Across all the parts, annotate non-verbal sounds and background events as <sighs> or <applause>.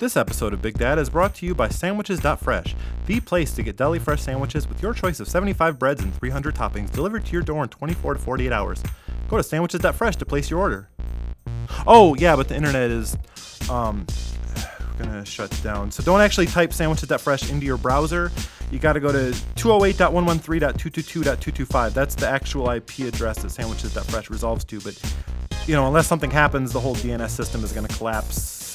This episode of Big Data is brought to you by Sandwiches.fresh, the place to get deli fresh sandwiches with your choice of 75 breads and 300 toppings delivered to your door in 24 to 48 hours. Go to Sandwiches.fresh to place your order. Oh, yeah, but the internet is um, <sighs> gonna shut down. So don't actually type sandwiches.fresh into your browser. You got to go to 208.113.222.225. That's the actual IP address that sandwiches.fresh resolves to. But you know, unless something happens, the whole DNS system is going to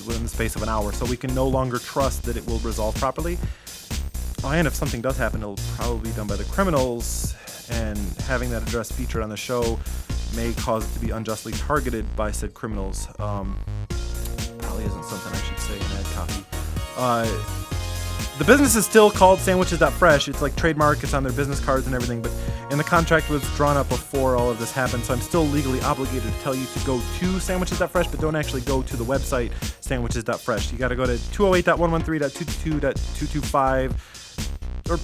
within the space of an hour. So we can no longer trust that it will resolve properly. Oh, and if something does happen, it'll probably be done by the criminals. And having that address featured on the show may cause it to be unjustly targeted by said criminals. Um, probably isn't something I should say in ad copy. Uh, the business is still called Sandwiches.fresh. It's like trademark. It's on their business cards and everything. But and the contract was drawn up before all of this happened, so I'm still legally obligated to tell you to go to Sandwiches.fresh, but don't actually go to the website Sandwiches.fresh. You got to go to 208.113.222.225, or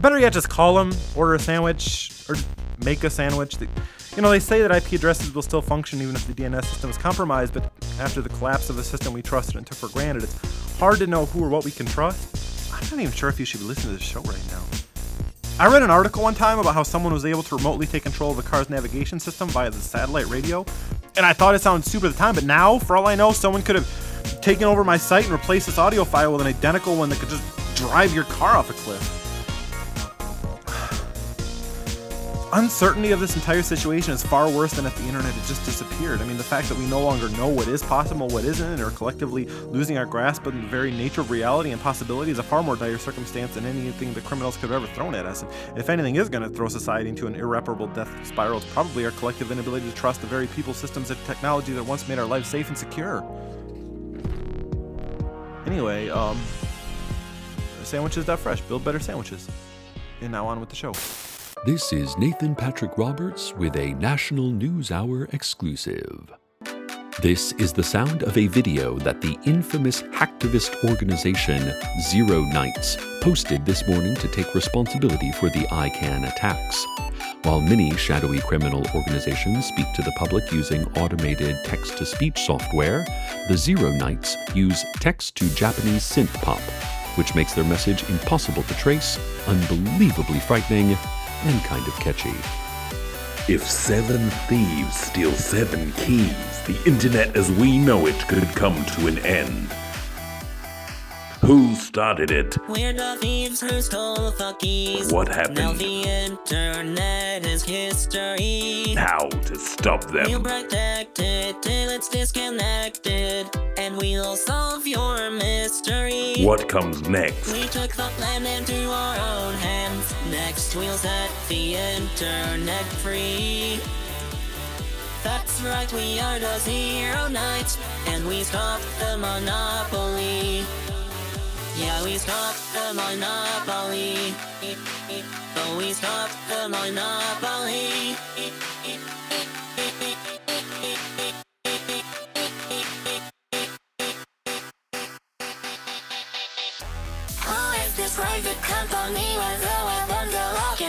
better yet, just call them, order a sandwich, or make a sandwich. You know, they say that IP addresses will still function even if the DNS system is compromised, but after the collapse of the system we trusted and took for granted, it's hard to know who or what we can trust. I'm not even sure if you should be listening to this show right now. I read an article one time about how someone was able to remotely take control of the car's navigation system via the satellite radio, and I thought it sounded super at the time, but now, for all I know, someone could have taken over my site and replaced this audio file with an identical one that could just drive your car off a cliff. Uncertainty of this entire situation is far worse than if the internet had just disappeared. I mean, the fact that we no longer know what is possible, what isn't, or collectively losing our grasp on the very nature of reality and possibility is a far more dire circumstance than anything the criminals could have ever thrown at us. And if anything is going to throw society into an irreparable death spiral, it's probably our collective inability to trust the very people, systems, and technology that once made our lives safe and secure. Anyway, um, sandwiches.fresh. Build better sandwiches. And now on with the show. This is Nathan Patrick Roberts with a National News Hour exclusive. This is the sound of a video that the infamous hacktivist organization Zero Knights posted this morning to take responsibility for the ICANN attacks. While many shadowy criminal organizations speak to the public using automated text to speech software, the Zero Knights use text to Japanese synth pop, which makes their message impossible to trace, unbelievably frightening, and kind of catchy. If seven thieves steal seven keys, the internet as we know it could come to an end. Who started it? We're the thieves who stole the keys. What happened? Now the internet is history. How to stop them? We'll protect it till it's disconnected, and we'll solve your mystery. What comes next? We took the plan into our own hands. Next, we'll set the internet free. That's right, we are the Zero Knights, and we stopped the monopoly. Yeah, we stopped the monopoly. Oh, we stopped the monopoly. Who is this private company with a the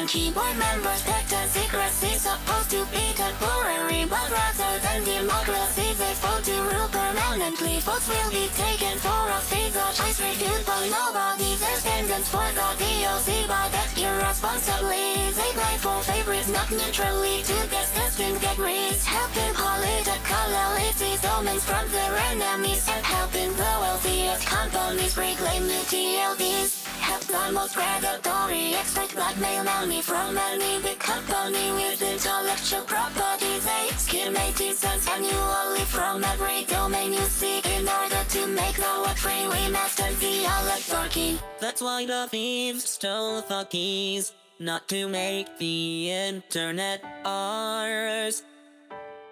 and keyboard members? Data secrecy supposed to be temporary, but rather than democracy, they vote to rule permanently. Votes will be taken for a the choice by nobody. There's standards for the DLC, but that's irresponsibly. They play for favorites, not neutrally. To guess distant degrees, helping political elites, domains from their enemies, and helping the wealthiest companies reclaim new TLDs. Help the most predatory, expect blackmail money from any company with intellectual property. They 80 cents annually from every domain you see in order to make the web free. We mastered the oligarchy. That's why the thieves stole the keys, not to make the internet ours.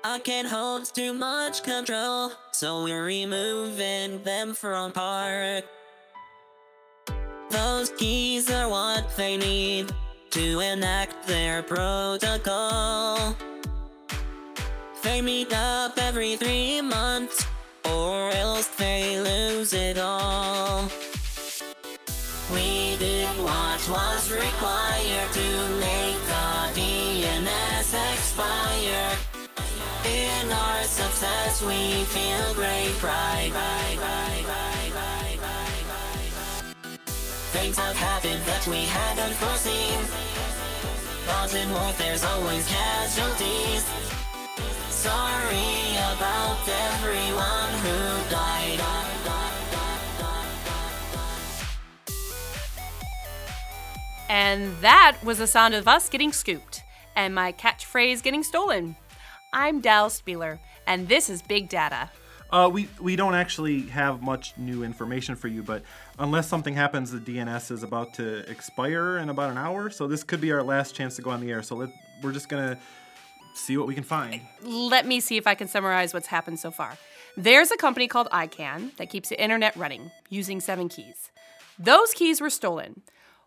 I can't hold too much control, so we're removing them from park. Those keys are what they need to enact their protocol. They meet up every three months, or else they lose it all. We did what was required to make the DNS expire. In our success, we feel great pride. Things have happened that we hadn't unforeseen. In war, there's always casualties. Sorry about everyone who died. And that was the sound of us getting scooped and my catchphrase getting stolen. I'm Dal Spieler, and this is Big Data. Uh, we we don't actually have much new information for you, but unless something happens, the DNS is about to expire in about an hour. So this could be our last chance to go on the air. So let, we're just gonna see what we can find. Let me see if I can summarize what's happened so far. There's a company called ICANN that keeps the internet running using seven keys. Those keys were stolen.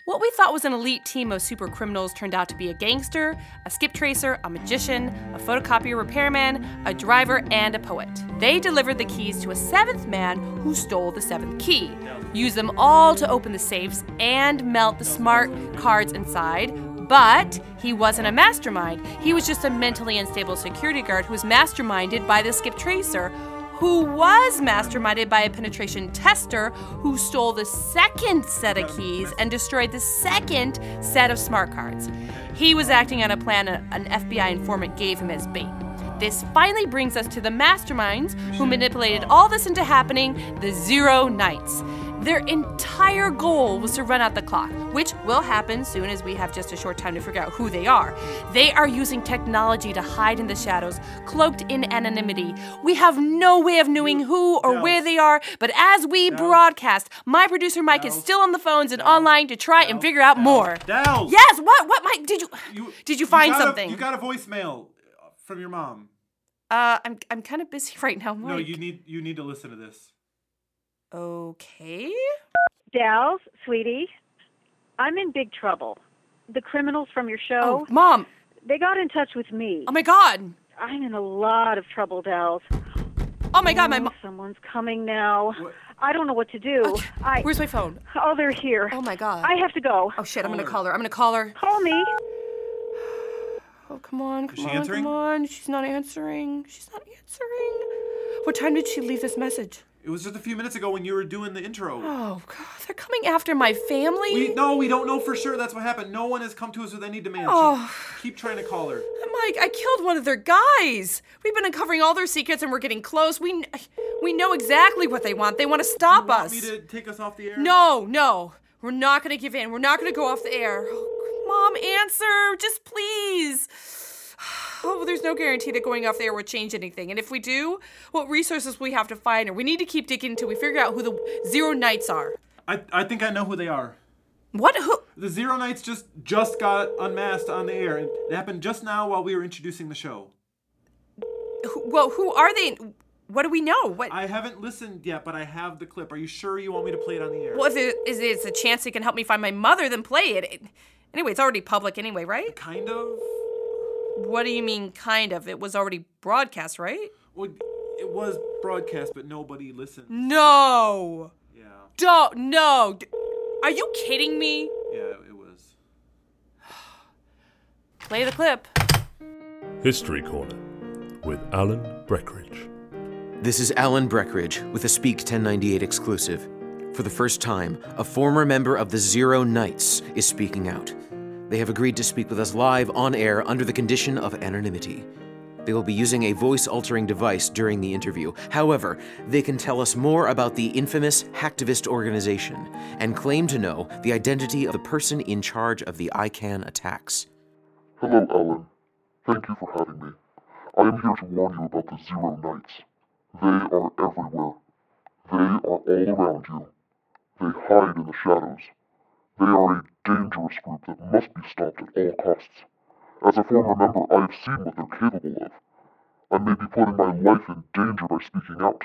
What we thought was an elite team of super criminals turned out to be a gangster, a skip tracer, a magician, a photocopier repairman, a driver, and a poet. They delivered the keys to a seventh man who stole the seventh key, used them all to open the safes and melt the smart cards inside. But he wasn't a mastermind. He was just a mentally unstable security guard who was masterminded by the skip tracer, who was masterminded by a penetration tester who stole the second set of keys and destroyed the second set of smart cards. He was acting on a plan an FBI informant gave him as bait. This finally brings us to the masterminds who manipulated all this into happening the Zero Knights. Their entire goal was to run out the clock, which will happen soon as we have just a short time to figure out who they are. They are using technology to hide in the shadows, cloaked in anonymity. We have no way of knowing who or where they are, but as we broadcast, my producer Mike is still on the phones and online to try and figure out more. Yes, what? What, Mike? Did you? did you find a- something? you got a voicemail from your mom. uh, I'm I'm kind of busy <laughs> right now, Mike. No, you need you need to listen to this. Okay. Dals, sweetie, I'm in big trouble. The criminals from your show. Oh, show, mom. they got in touch with me. Oh my God. I'm in a lot of trouble, Dals. Oh my God. My Oh, mom. someone's coming now. What? I don't know what to do. I Where's my phone? Oh, they're here. Oh my God. I have to go. Oh shit! I'm gonna Call her. call her. I'm gonna call her. Call me. Oh come on, come she on, answering? come on. She's not answering. She's not answering. What time did she leave this message? It was just a few minutes ago when you were doing the intro. Oh God, they're coming after my family. We no, we don't know for sure. That's what happened. No one has come to us with any demands. Oh. Keep trying to call her. Mike, I killed one of their guys. We've been uncovering all their secrets, and we're getting close. We we know exactly what they want. They want to stop us. You Want us. me to take us off the air? No, no, we're not gonna give in. We're not gonna go off the air. Oh, Mom, answer, just please. Oh, there's no guarantee that going off the air will change anything. And if we do, what resources we have to find, or we need to keep digging until we figure out who the Zero Knights are. I, I think I know who they are. What? Who? The Zero Knights just just got unmasked on the air. It happened just now while we were introducing the show. who well, who are they? What do we know? What? I haven't listened yet, but I have the clip. Are you sure you want me to play it on the air? well, if it is it's a chance it can help me find my mother, then play it. It- Anyway, it's already public anyway, right? Kind of. What do you mean, kind of? It was already broadcast, right? Well, it was broadcast, but nobody listened. No. Yeah, Don't. No. Are you kidding me? yeah, it was. <sighs> Play the clip. History Corner with Alan Breckridge. This is Alan Breckridge with a Speak 1098 exclusive. For the first time, a former member of the Zero Knights is speaking out. They have agreed to speak with us live on air under the condition of anonymity. They will be using a voice altering device during the interview. However, they can tell us more about the infamous hacktivist organization and claim to know the identity of the person in charge of the ICANN attacks. Hello, Alan. Thank you for having me. I am here to warn you about the Zero Knights. They are everywhere. They are all around you. They hide in the shadows. They are a dangerous group that must be stopped at all costs. As a former member, I have seen what they're capable of. I may be putting my life in danger by speaking out.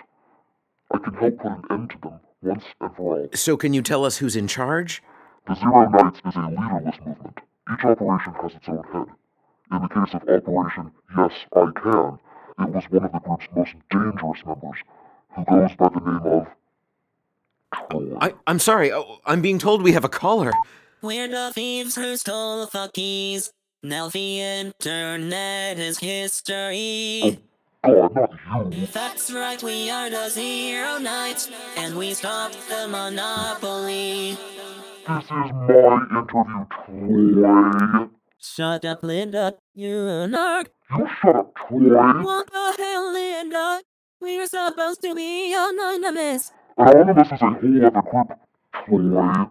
I can help put an end to them once and for all. So, can you tell us who's in charge? The Zero Knights is a leaderless movement. Each operation has its own head. In the case of Operation Yes, I Can, it was one of the group's most dangerous members, who goes by the name of. Oh, I, I'm sorry, oh, I'm being told we have a caller. We're the thieves who stole the fuckies. Now the internet is history. God, not you. That's right, we are the Zero Knights, and we stopped the monopoly. This is my interview, Troy. Shut up, Linda. You're a narc. You shut up, Troy. What the hell, Linda? We're supposed to be anonymous. Anonymous is a whole other group, Troy.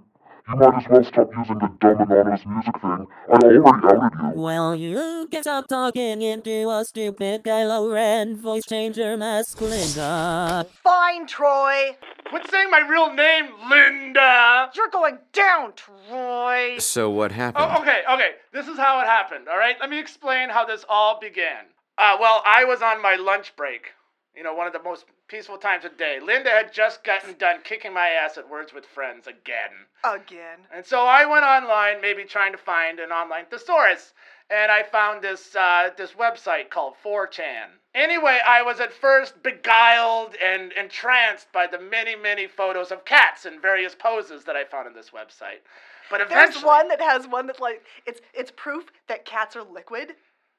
You might as well stop using the dumb anonymous music thing. I already outed you. Well, you can stop talking into a stupid Kylo Ren voice changer mask, Linda. Fine, Troy. Quit saying my real name, Linda. You're going down, Troy. So what happened? Oh, okay, okay. This is how it happened, all right? Let me explain how this all began. Uh, well, I was on my lunch break. You know, one of the most peaceful times of day. Linda had just gotten done kicking my ass at Words with Friends again. Again. And so I went online, maybe trying to find an online thesaurus, and I found this uh, this website called 4chan. Anyway, I was at first beguiled and entranced by the many, many photos of cats in various poses that I found on this website. But eventually, There's one that has one that's like it's it's proof that cats are liquid.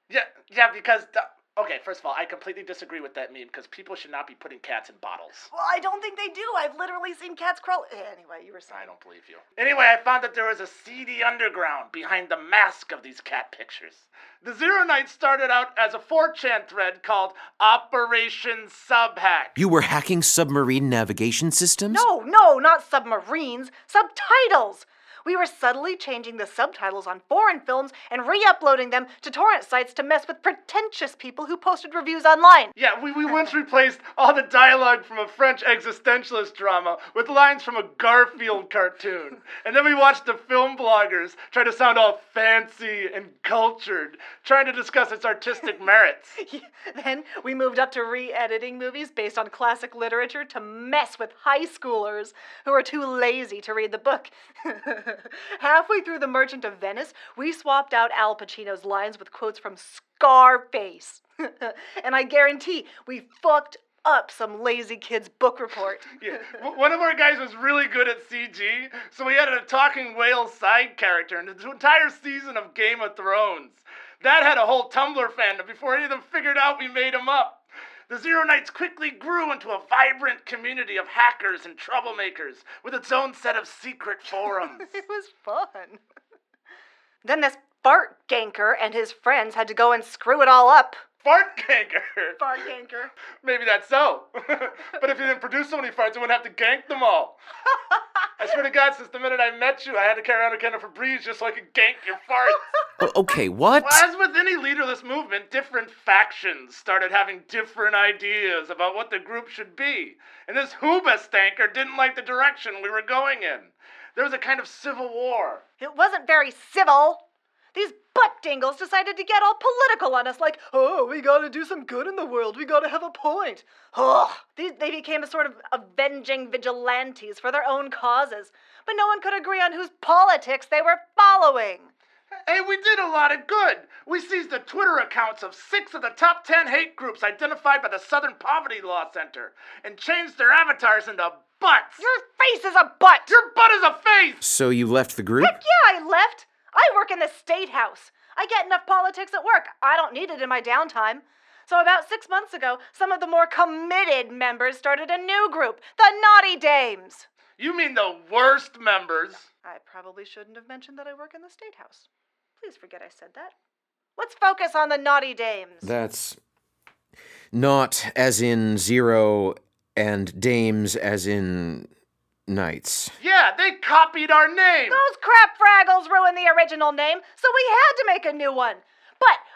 Yeah, yeah, because the, okay, first of all, I completely disagree with that meme because people should not be putting cats in bottles. Well, I don't think they do. I've literally seen cats crawl. Eh, anyway, you were saying. I don't believe you. Anyway, I found that there was a seedy underground behind the mask of these cat pictures. The Zero Knight started out as a 4chan thread called Operation Subhack. You were hacking submarine navigation systems? No, no, not submarines. Subtitles. We were subtly changing the subtitles on foreign films and re uploading them to torrent sites to mess with pretentious people who posted reviews online. Yeah, we, we once replaced all the dialogue from a French existentialist drama with lines from a Garfield cartoon. And then we watched the film bloggers try to sound all fancy and cultured, trying to discuss its artistic merits. <laughs> then we moved up to re editing movies based on classic literature to mess with high schoolers who are too lazy to read the book. <laughs> <laughs> Halfway through The Merchant of Venice, we swapped out Al Pacino's lines with quotes from Scarface. <laughs> and I guarantee we fucked up some lazy kid's book report. <laughs> Yeah, one of our guys was really good at CG, so we added a talking whale side character in the entire season of Game of Thrones. That had a whole Tumblr fandom before any of them figured out we made him up. The Zero Knights quickly grew into a vibrant community of hackers and troublemakers with its own set of secret <laughs> forums. it was fun. Then this fart ganker and his friends had to go and screw it all up. Fart ganker? <laughs> Fart ganker. Maybe that's so. <laughs> but if you didn't produce so many farts, you wouldn't have to gank them all. I swear to God, since the minute I met you, I had to carry around a can of Febreze just so I could gank your farts. O- okay, what? Well, as with any leaderless movement, different factions started having different ideas about what the group should be. And this Huba stanker didn't like the direction we were going in. There was a kind of civil war. It wasn't very civil. These butt dingles decided to get all political on us, like, oh, we gotta do some good in the world, we gotta have a point. Ugh. These, they became a sort of avenging vigilantes for their own causes, but no one could agree on whose politics they were following. Hey, we did a lot of good. We seized the Twitter accounts of six of the top ten hate groups identified by the Southern Poverty Law Center and changed their avatars into butts. Your face is a butt! Your butt is a face! So you left the group? Heck yeah, I left! I work in the State House. I get enough politics at work. I don't need it in my downtime. So, about six months ago, some of the more committed members started a new group, the Naughty Dames. You mean the worst members? I probably shouldn't have mentioned that I work in the State House. Please forget I said that. Let's focus on the Naughty Dames. That's not as in zero and dames as in knights. Yeah, they copied our name. Those crap fraggles ruined the original name, so we had to make a new one.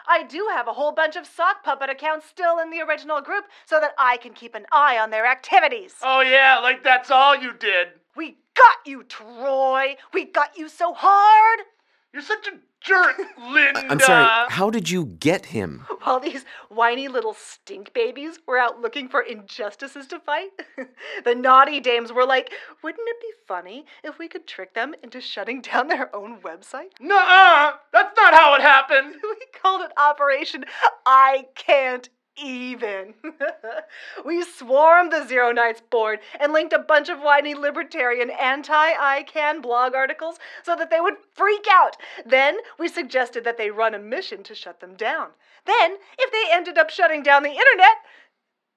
I do have a whole bunch of sock puppet accounts still in the original group so that I can keep an eye on their activities. Oh, yeah, like that's all you did. We got you, Troy. We got you so hard. You're such a jerk, Linda. I'm sorry, how did you get him? <laughs> While these whiny little stink babies were out looking for injustices to fight, <laughs> the naughty dames were like, wouldn't it be funny if we could trick them into shutting down their own website? Nuh-uh, that's not how it happened. <laughs> we called it Operation I Can't Even. <laughs> we swarmed the Zero Knights board and linked a bunch of whiny libertarian anti-ICANN blog articles so that they would freak out. Then we suggested that they run a mission to shut them down. Then, if they ended up shutting down the internet,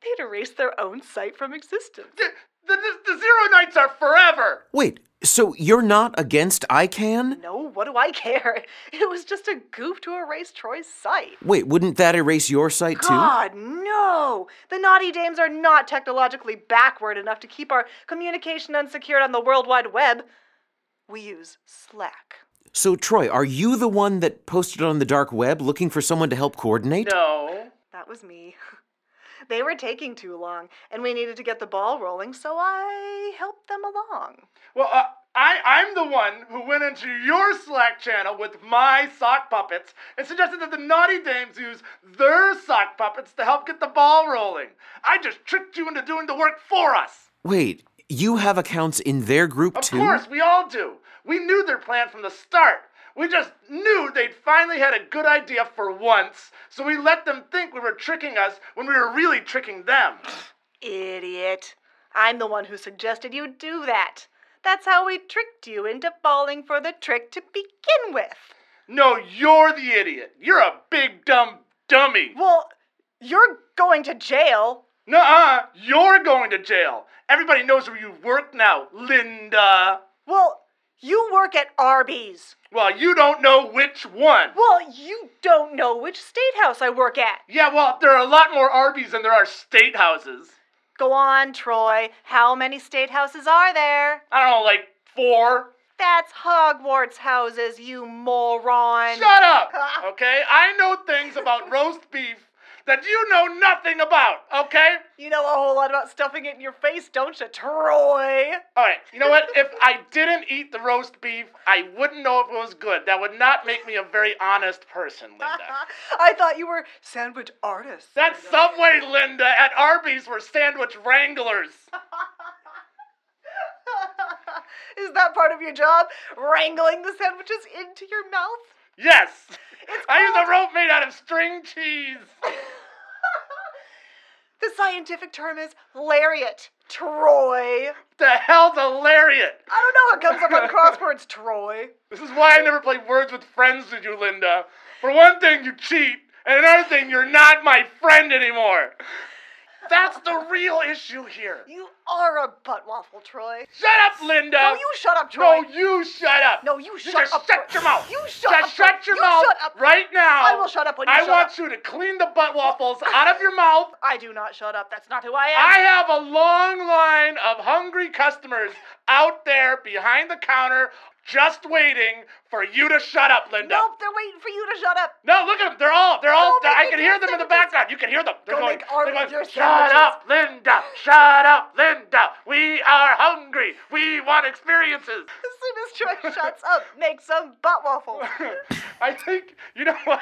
they'd erase their own site from existence. The, the, the Zero Knights are forever. Wait, so you're not against ICANN? No, what do I care? <laughs> It was just a goof to erase Troy's site. Wait, wouldn't that erase your site too? God, no! The Naughty Dames are not technologically backward enough to keep our communication unsecured on the World Wide Web. We use Slack. So, Troy, are you the one that posted on the dark web looking for someone to help coordinate? No. That was me. <laughs> They were taking too long, and we needed to get the ball rolling, so I helped them along. Well, uh, I, I'm the one who went into your Slack channel with my sock puppets and suggested that the Naughty Dames use their sock puppets to help get the ball rolling. I just tricked you into doing the work for us. Wait, you have accounts in their group Of too? Of course, we all do. We knew their plan from the start. We just knew they'd finally had a good idea for once, so we let them think we were tricking us when we were really tricking them. Idiot. I'm the one who suggested you do that. That's how we tricked you into falling for the trick to begin with. No, you're the idiot. You're a big dumb dummy. Well, you're going to jail. Nuh-uh, you're going to jail. Everybody knows where you work now, Linda. Well, you work at Arby's. Well, you don't know which one. Well, you don't know which state house I work at. Yeah, well, there are a lot more Arby's than there are state houses. Go on, Troy. How many state houses are there? I don't know, like four. That's Hogwarts houses, you moron. Shut up, <laughs> okay? I know things about roast beef that you know nothing about, okay? You know a whole lot about stuffing it in your face, don't you, Troy? All right, you know what? If I didn't eat the roast beef, I wouldn't know if it was good. That would not make me a very honest person, Linda. <laughs> I thought you were sandwich artists. That's Subway, Linda. At Arby's, we're sandwich wranglers. <laughs> Is that part of your job? Wrangling the sandwiches into your mouth? Yes. I use a rope made out of string cheese. <laughs> The scientific term is lariat, Troy. The hell's a lariat? I don't know. It comes up on <laughs> crosswords, Troy. This is why I never play words with friends with you, Linda. For one thing, you cheat, and another thing, you're not my friend anymore. That's the real issue here. You are a butt waffle, Troy. Shut up, Linda. No, you shut up, Troy. No, you shut up. No, you You shut just up. shut Troy. your mouth. You shut just up. shut your You mouth shut up. right now. I will shut up when you I shut want up. you to clean the butt waffles out of your mouth. <laughs> I do not shut up. That's not who I am. I have a long line of hungry customers out there behind the counter just waiting for you to shut up, Linda. Nope, they're waiting for you to shut up. No, look at them. They're all, they're all, Go make I me can hear them in the sandwiches. background. You can hear them. They're Go going, make they're with going, your shut sandwiches." up, Linda. Shut up, Linda. We are hungry. We want experiences. <laughs> As soon as Troy shuts up, make some butt waffles. <laughs> I think, you know what?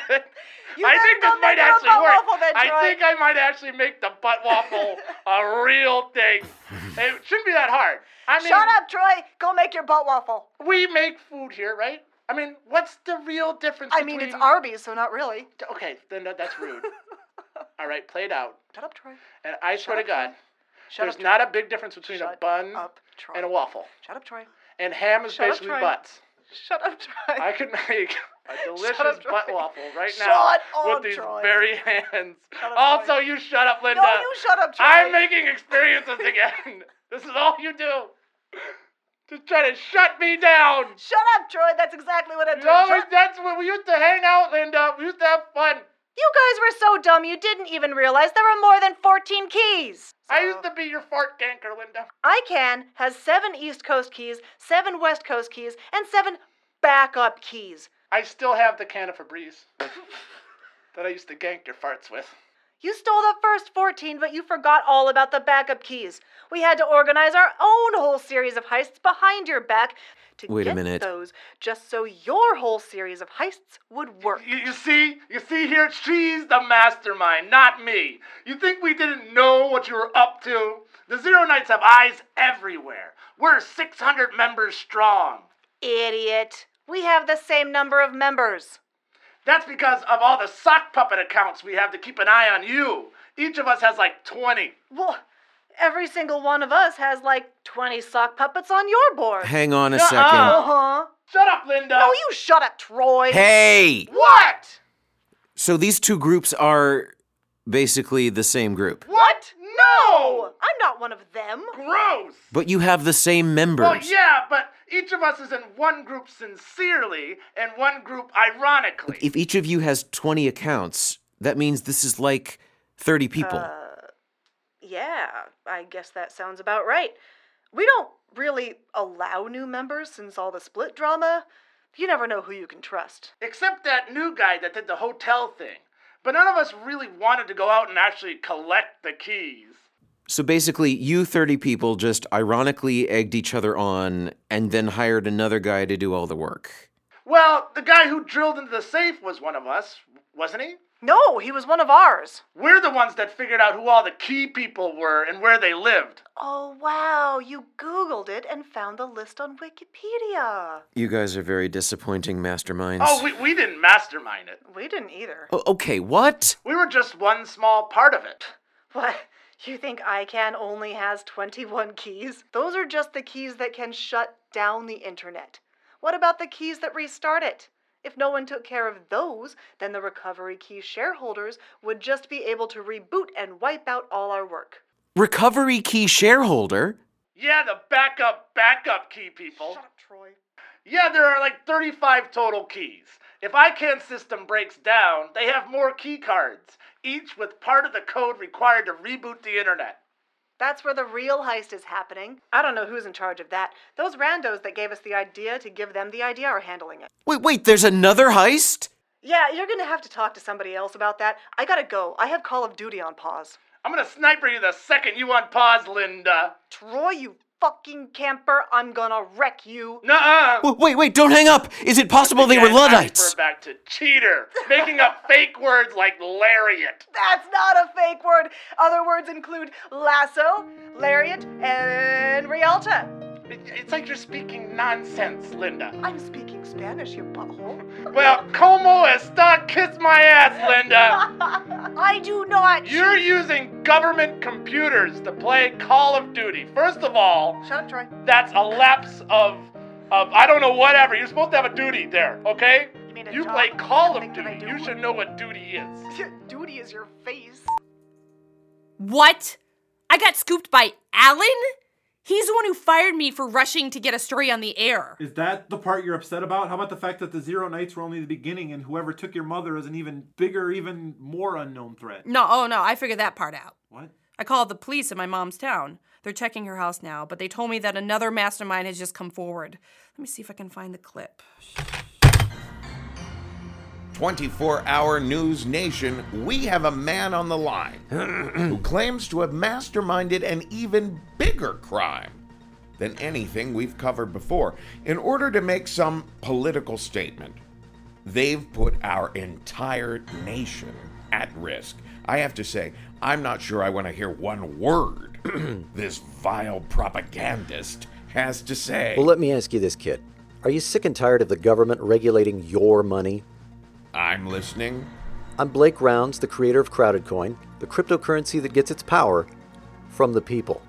You I better think this go might make her a actually butt work. waffle then, I Troy. think I might actually make the butt waffle <laughs> a real thing. It shouldn't be that hard. I mean, Shut up, Troy. Go make your butt waffle. we make food here, right? I mean, what's the real difference I mean, it's. Arby's, so not really. Okay, then that- that's rude. <laughs> All right, play it out. Shut up, Troy. And I swear to up, God, Shut there's up, not a big difference between a bun up, and a waffle. Shut up, Troy. And ham is Shut basically Troy. butts. Shut up, Troy. I could make a <laughs> delicious up, butt waffle right Shut now up, with these Troy. very hands. Up, also, you shut up, Linda. No, you shut up, Troy. I'm making experiences again. <laughs> this is all you do. Just try to shut me down. Shut up, Troy. That's exactly what I'm doing. No, Shut- that's when we used to hang out, Linda. We used to have fun. You guys were so dumb you didn't even realize there were more than 14 keys. I used to be your fart ganker, Linda. ICANN has seven East Coast keys, seven West Coast keys, and seven backup keys. I still have the can of Febreze that I used to gank your farts with. You stole the first 14, but you forgot all about the backup keys. We had to organize our own whole series of heists behind your back to Wait a minute. those just so your whole series of heists would work. You, you see, you see here, she's the mastermind, not me. You think we didn't know what you were up to? The Zero Knights have eyes everywhere. We're 600 members strong. Idiot. We have the same number of members. That's because of all the sock puppet accounts we have to keep an eye on you. Each of us has like 20. Well, every single one of us has like 20 sock puppets on your board. Hang on a Nuh-uh. second. Uh huh. Shut up, Linda. No, you shut up, Troy. Hey! What? So these two groups are basically the same group. What? No! I'm not one of them. Gross! But you have the same members. Well, yeah, but each of us is in one group sincerely and one group ironically. If each of you has 20 accounts, that means this is like 30 people. Uh, yeah, I guess that sounds about right. We don't really allow new members since all the split drama. You never know who you can trust. Except that new guy that did the hotel thing. But none of us really wanted to go out and actually collect the keys. So basically, you 30 people just ironically egged each other on and then hired another guy to do all the work. Well, the guy who drilled into the safe was one of us, wasn't he? No, he was one of ours. We're the ones that figured out who all the key people were and where they lived. Oh, wow. You Googled it and found the list on Wikipedia. You guys are very disappointing masterminds. Oh, we, we didn't mastermind it. We didn't either. O- okay, what? We were just one small part of it. What? You think ICANN only has 21 keys? Those are just the keys that can shut down the internet. What about the keys that restart it? If no one took care of those, then the recovery key shareholders would just be able to reboot and wipe out all our work. Recovery key shareholder? Yeah, the backup, backup key people. Shut up, Troy. Yeah, there are like 35 total keys. If ICANN system breaks down, they have more key cards, each with part of the code required to reboot the internet. That's where the real heist is happening. I don't know who's in charge of that. Those randos that gave us the idea to give them the idea are handling it. Wait, wait, there's another heist? Yeah, you're gonna have to talk to somebody else about that. I gotta go. I have Call of Duty on pause. I'm gonna sniper you the second you unpause, Linda. Troy, you fucking camper, I'm gonna wreck you. Nuh-uh. W- Wait, wait, don't hang up! Is it possible they were Again, I Luddites? refer back to cheater, making up <laughs> fake words like lariat. That's not a fake word. Other words include lasso, lariat, and rialta. It- It's like you're speaking nonsense, Linda. I'm speaking Spanish, you butthole. Well, como está? Kiss my ass, Linda. <laughs> I do not. You're using government computers to play Call of Duty. First of all, Shut up, Troy. that's a lapse of of I don't know whatever. You're supposed to have a duty there, okay? You mean a You job? play Call of Something that I Duty. do? You should know what duty is. <laughs> Duty is your face. What? I got scooped by Alan? He's the one who fired me for rushing to get a story on the air. Is that the part you're upset about? How about the fact that the Zero Knights were only the beginning and whoever took your mother is an even bigger, even more unknown threat? No, oh no, I figured that part out. What? I called the police in my mom's town. They're checking her house now, but they told me that another mastermind has just come forward. Let me see if I can find the clip. 24 hour news nation, we have a man on the line <clears throat> who claims to have masterminded an even bigger crime than anything we've covered before in order to make some political statement. They've put our entire nation at risk. I have to say, I'm not sure I want to hear one word <clears throat> this vile propagandist has to say. Well, let me ask you this, kid. Are you sick and tired of the government regulating your money? I'm listening. I'm Blake Rounds, the creator of Crowded Coin, the cryptocurrency that gets its power from the people.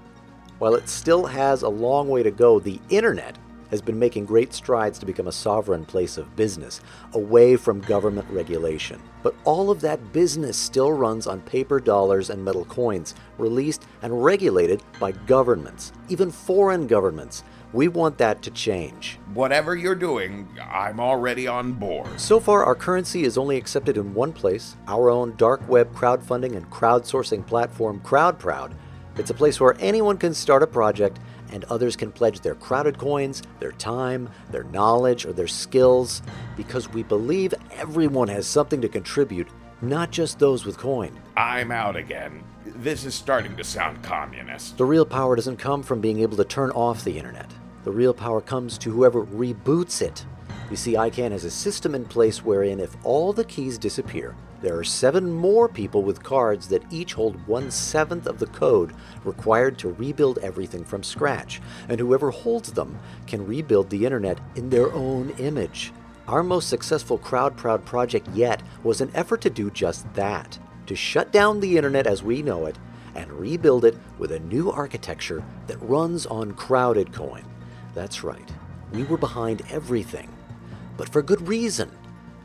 While it still has a long way to go, the internet has been making great strides to become a sovereign place of business, away from government regulation. But all of that business still runs on paper dollars and metal coins, released and regulated by governments, even foreign governments. We want that to change. Whatever you're doing, I'm already on board. So far, our currency is only accepted in one place our own dark web crowdfunding and crowdsourcing platform, CrowdProud. It's a place where anyone can start a project and others can pledge their crowded coins, their time, their knowledge, or their skills because we believe everyone has something to contribute, not just those with coin. I'm out again. This is starting to sound communist. The real power doesn't come from being able to turn off the internet. The real power comes to whoever reboots it. You see, ICANN has a system in place wherein if all the keys disappear, there are seven more people with cards that each hold one seventh of the code required to rebuild everything from scratch, and whoever holds them can rebuild the internet in their own image. Our most successful CrowdProud project yet was an effort to do just that to shut down the internet as we know it and rebuild it with a new architecture that runs on Crowded Coin. That's right, we were behind everything, but for good reason.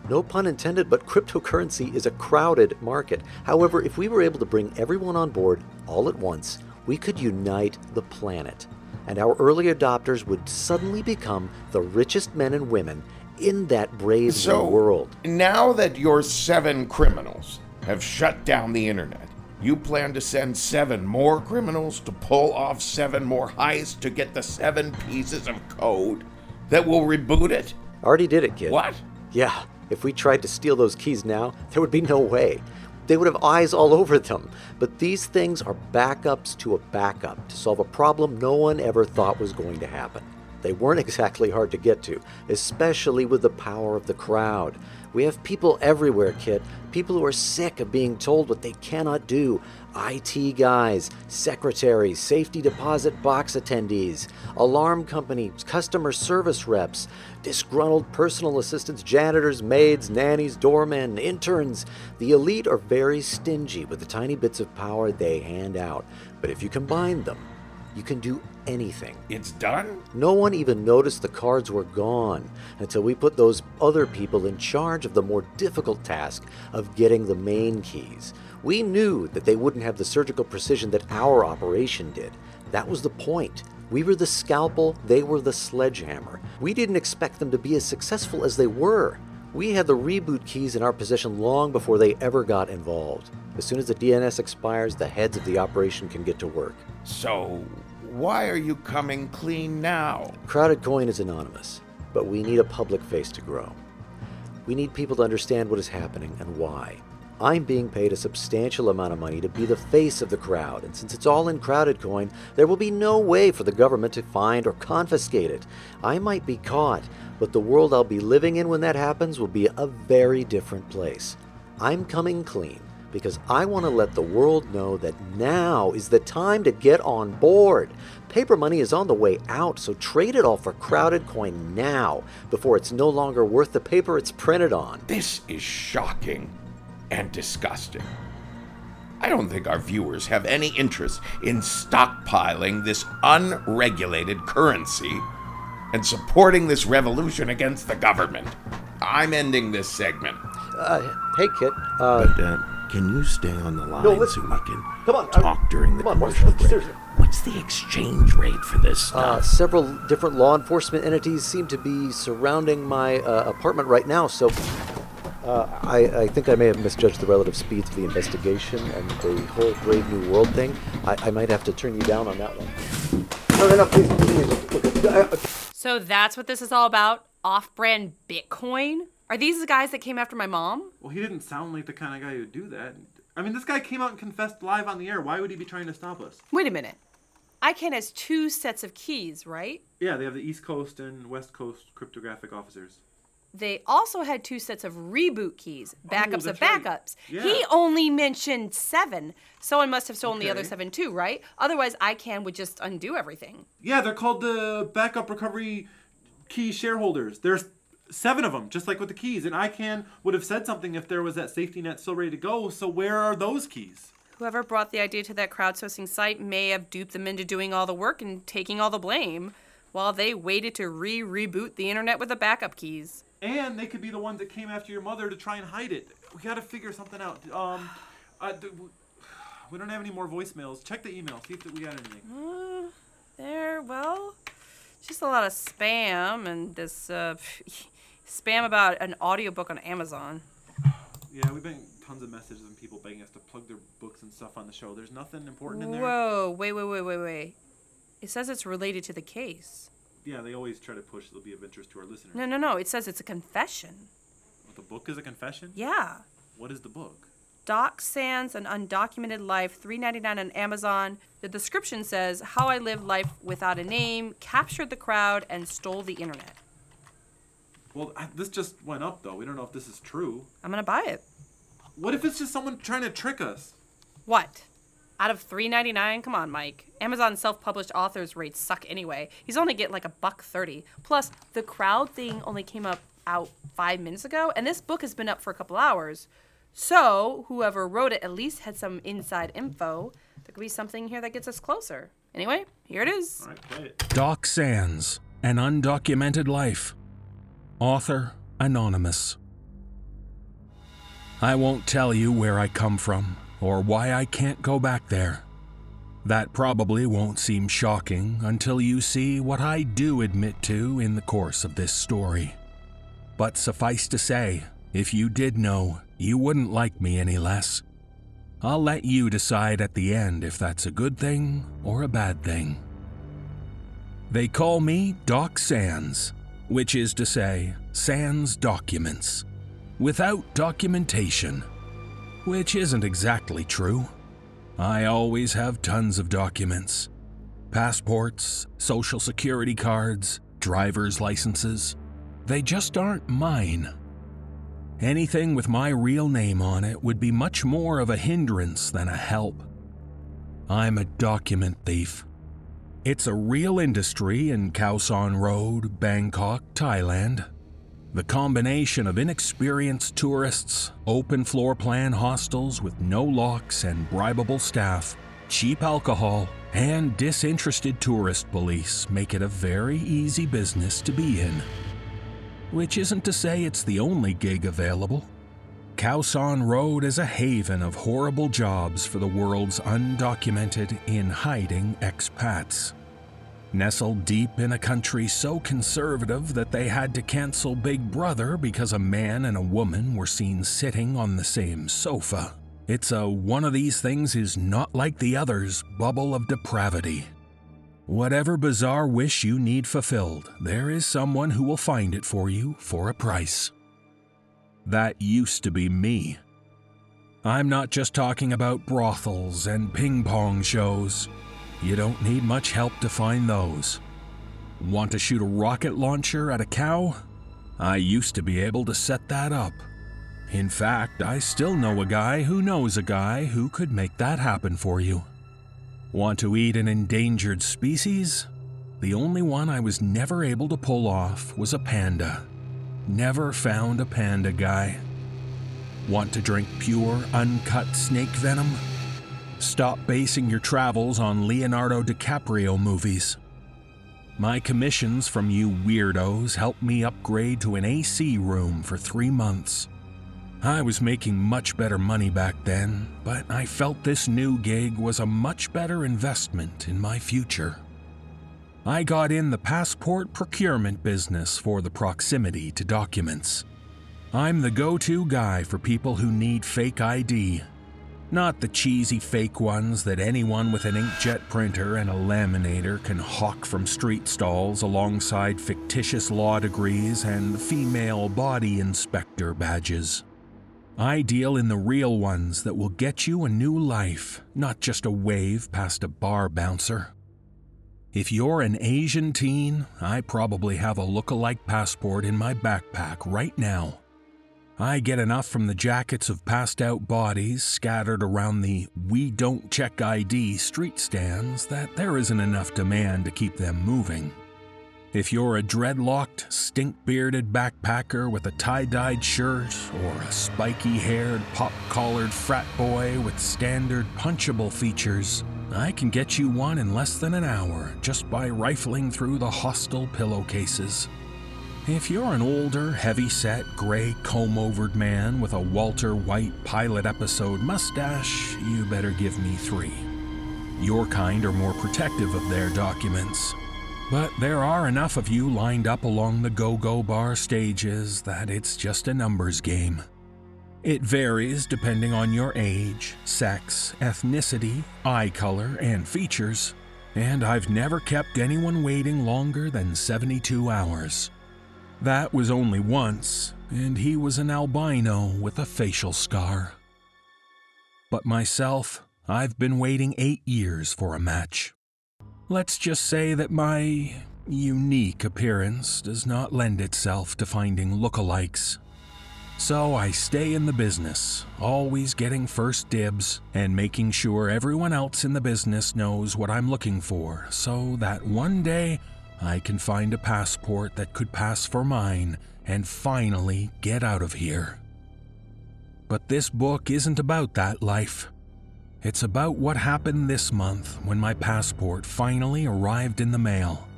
No pun intended, but cryptocurrency is a crowded market. However, if we were able to bring everyone on board all at once, we could unite the planet. And our early adopters would suddenly become the richest men and women in that brave So, new world. now that your seven criminals have shut down the internet, you plan to send seven more criminals to pull off seven more heists to get the seven pieces of code that will reboot it? Already did it, kid. What? Yeah, if we tried to steal those keys now, there would be no way. They would have eyes all over them. But these things are backups to a backup to solve a problem no one ever thought was going to happen. They weren't exactly hard to get to, especially with the power of the crowd. We have people everywhere, Kit. People who are sick of being told what they cannot do. IT guys, secretaries, safety deposit box attendees, alarm companies, customer service reps, disgruntled personal assistants, janitors, maids, nannies, doormen, interns. The elite are very stingy with the tiny bits of power they hand out. But if you combine them, you can do anything. It's done? No one even noticed the cards were gone until we put those other people in charge of the more difficult task of getting the main keys. We knew that they wouldn't have the surgical precision that our operation did. That was the point. We were the scalpel, they were the sledgehammer. We didn't expect them to be as successful as they were. We had the reboot keys in our possession long before they ever got involved. As soon as the DNS expires, the heads of the operation can get to work. So, why are you coming clean now? Crowded Coin is anonymous, but we need a public face to grow. We need people to understand what is happening and why. I'm being paid a substantial amount of money to be the face of the crowd, and since it's all in Crowded Coin, there will be no way for the government to find or confiscate it. I might be caught, but the world I'll be living in when that happens will be a very different place. I'm coming clean because I want to let the world know that now is the time to get on board. Paper money is on the way out, so trade it all for crowded coin now before it's no longer worth the paper it's printed on. This is shocking and disgusting. I don't think our viewers have any interest in stockpiling this unregulated currency and supporting this revolution against the government. I'm ending this segment. Uh, hey, Kit. Uh, but uh, can you stay on the line No, let's- so we can come on, talk during the come on, commercial break? seriously. What's the exchange rate for this Uh, several different law enforcement entities seem to be surrounding my uh, apartment right now, so uh, I, I think I may have misjudged the relative speeds of the investigation and the whole Brave New World thing. I, I might have to turn you down on that one. No, no, no, please, please. Look, uh, uh, So that's what this is all about? Off brand Bitcoin? Are these the guys that came after my mom? Well, he didn't sound like the kind of guy who'd do that. I mean, this guy came out and confessed live on the air. Why would he be trying to stop us? Wait a minute. ICANN has two sets of keys, right? Yeah, they have the East Coast and West Coast cryptographic officers. They also had two sets of reboot keys, oh, backups of that's right. backups. Yeah. He only mentioned seven. Someone must have stolen the other seven too, right? Otherwise, ICANN would just undo everything. Yeah, they're called the backup recovery key shareholders. There's seven of them, just like with the keys. And ICANN would have said something if there was that safety net still ready to go. So where are those keys? Whoever brought the idea to that crowdsourcing site may have duped them into doing all the work and taking all the blame, while they waited to re reboot the internet with the backup keys. And they could be the ones that came after your mother to try and hide it. We got to figure something out. Um, uh, we don't have any more voicemails. Check the email. See if we got anything. Uh, there, well, just a lot of spam and this uh, <laughs> spam about an audiobook on Amazon. Yeah, we've been tons of messages and people begging us to plug their books and stuff on the show. There's nothing important in there. Whoa, wait, wait, wait, wait, wait. It says it's related to the case. Yeah, they always try to push it'll be of interest to our listeners. No, no, no. It says it's a confession. What, the book is a confession? Yeah. What is the book? Doc Sands, an undocumented life, three ninety nine on Amazon. The description says how I lived life without a name, captured the crowd, and stole the internet. Well, I, this just went up though. We don't know if this is true. I'm gonna buy it. What if it's just someone trying to trick us? What? Out of three ninety nine? Come on, Mike. Amazon self published authors rates suck anyway. He's only getting like a buck thirty. Plus, the crowd thing only came up out five minutes ago, and this book has been up for a couple hours. So, whoever wrote it at least had some inside info. There could be something here that gets us closer. Anyway, here it is. All right, play it. Doc Sands, An Undocumented Life. Author Anonymous. I won't tell you where I come from or why I can't go back there. That probably won't seem shocking until you see what I do admit to in the course of this story. But suffice to say, if you did know, you wouldn't like me any less. I'll let you decide at the end if that's a good thing or a bad thing. They call me Doc Sans, which is to say, Sans Documents, without documentation, which isn't exactly true. I always have tons of documents passports, social security cards, driver's licenses. They just aren't mine. Anything with my real name on it would be much more of a hindrance than a help. I'm a document thief. It's a real industry in Khao San Road, Bangkok, Thailand. The combination of inexperienced tourists, open floor plan hostels with no locks and bribable staff, cheap alcohol, and disinterested tourist police make it a very easy business to be in. Which isn't to say it's the only gig available. Khao Road is a haven of horrible jobs for the world's undocumented, in hiding expats. Nestled deep in a country so conservative that they had to cancel Big Brother because a man and a woman were seen sitting on the same sofa. It's a one of these things is not like the others bubble of depravity. Whatever bizarre wish you need fulfilled, there is someone who will find it for you for a price. That used to be me. I'm not just talking about brothels and ping pong shows. You don't need much help to find those. Want to shoot a rocket launcher at a cow? I used to be able to set that up. In fact, I still know a guy who knows a guy who could make that happen for you. Want to eat an endangered species? The only one I was never able to pull off was a panda. Never found a panda guy. Want to drink pure, uncut snake venom? Stop basing your travels on Leonardo DiCaprio movies. My commissions from you weirdos helped me upgrade to an AC room for three months. I was making much better money back then, but I felt this new gig was a much better investment in my future. I got in the passport procurement business for the proximity to documents. I'm the go to guy for people who need fake ID not the cheesy fake ones that anyone with an inkjet printer and a laminator can hawk from street stalls alongside fictitious law degrees and female body inspector badges. I deal in the real ones that will get you a new life, not just a wave past a bar bouncer. If you're an Asian teen, I probably have a look-alike passport in my backpack right now. I get enough from the jackets of passed out bodies scattered around the We Don't Check ID street stands that there isn't enough demand to keep them moving. If you're a dreadlocked, stink bearded backpacker with a tie dyed shirt, or a spiky haired, pop collared frat boy with standard punchable features, I can get you one in less than an hour just by rifling through the hostile pillowcases. If you're an older, heavy set, gray, comb overed man with a Walter White pilot episode mustache, you better give me three. Your kind are more protective of their documents. But there are enough of you lined up along the go go bar stages that it's just a numbers game. It varies depending on your age, sex, ethnicity, eye color, and features, and I've never kept anyone waiting longer than 72 hours. That was only once, and he was an albino with a facial scar. But myself, I've been waiting eight years for a match. Let's just say that my unique appearance does not lend itself to finding lookalikes. So I stay in the business, always getting first dibs and making sure everyone else in the business knows what I'm looking for so that one day I can find a passport that could pass for mine and finally get out of here. But this book isn't about that life. It's about what happened this month when my passport finally arrived in the mail.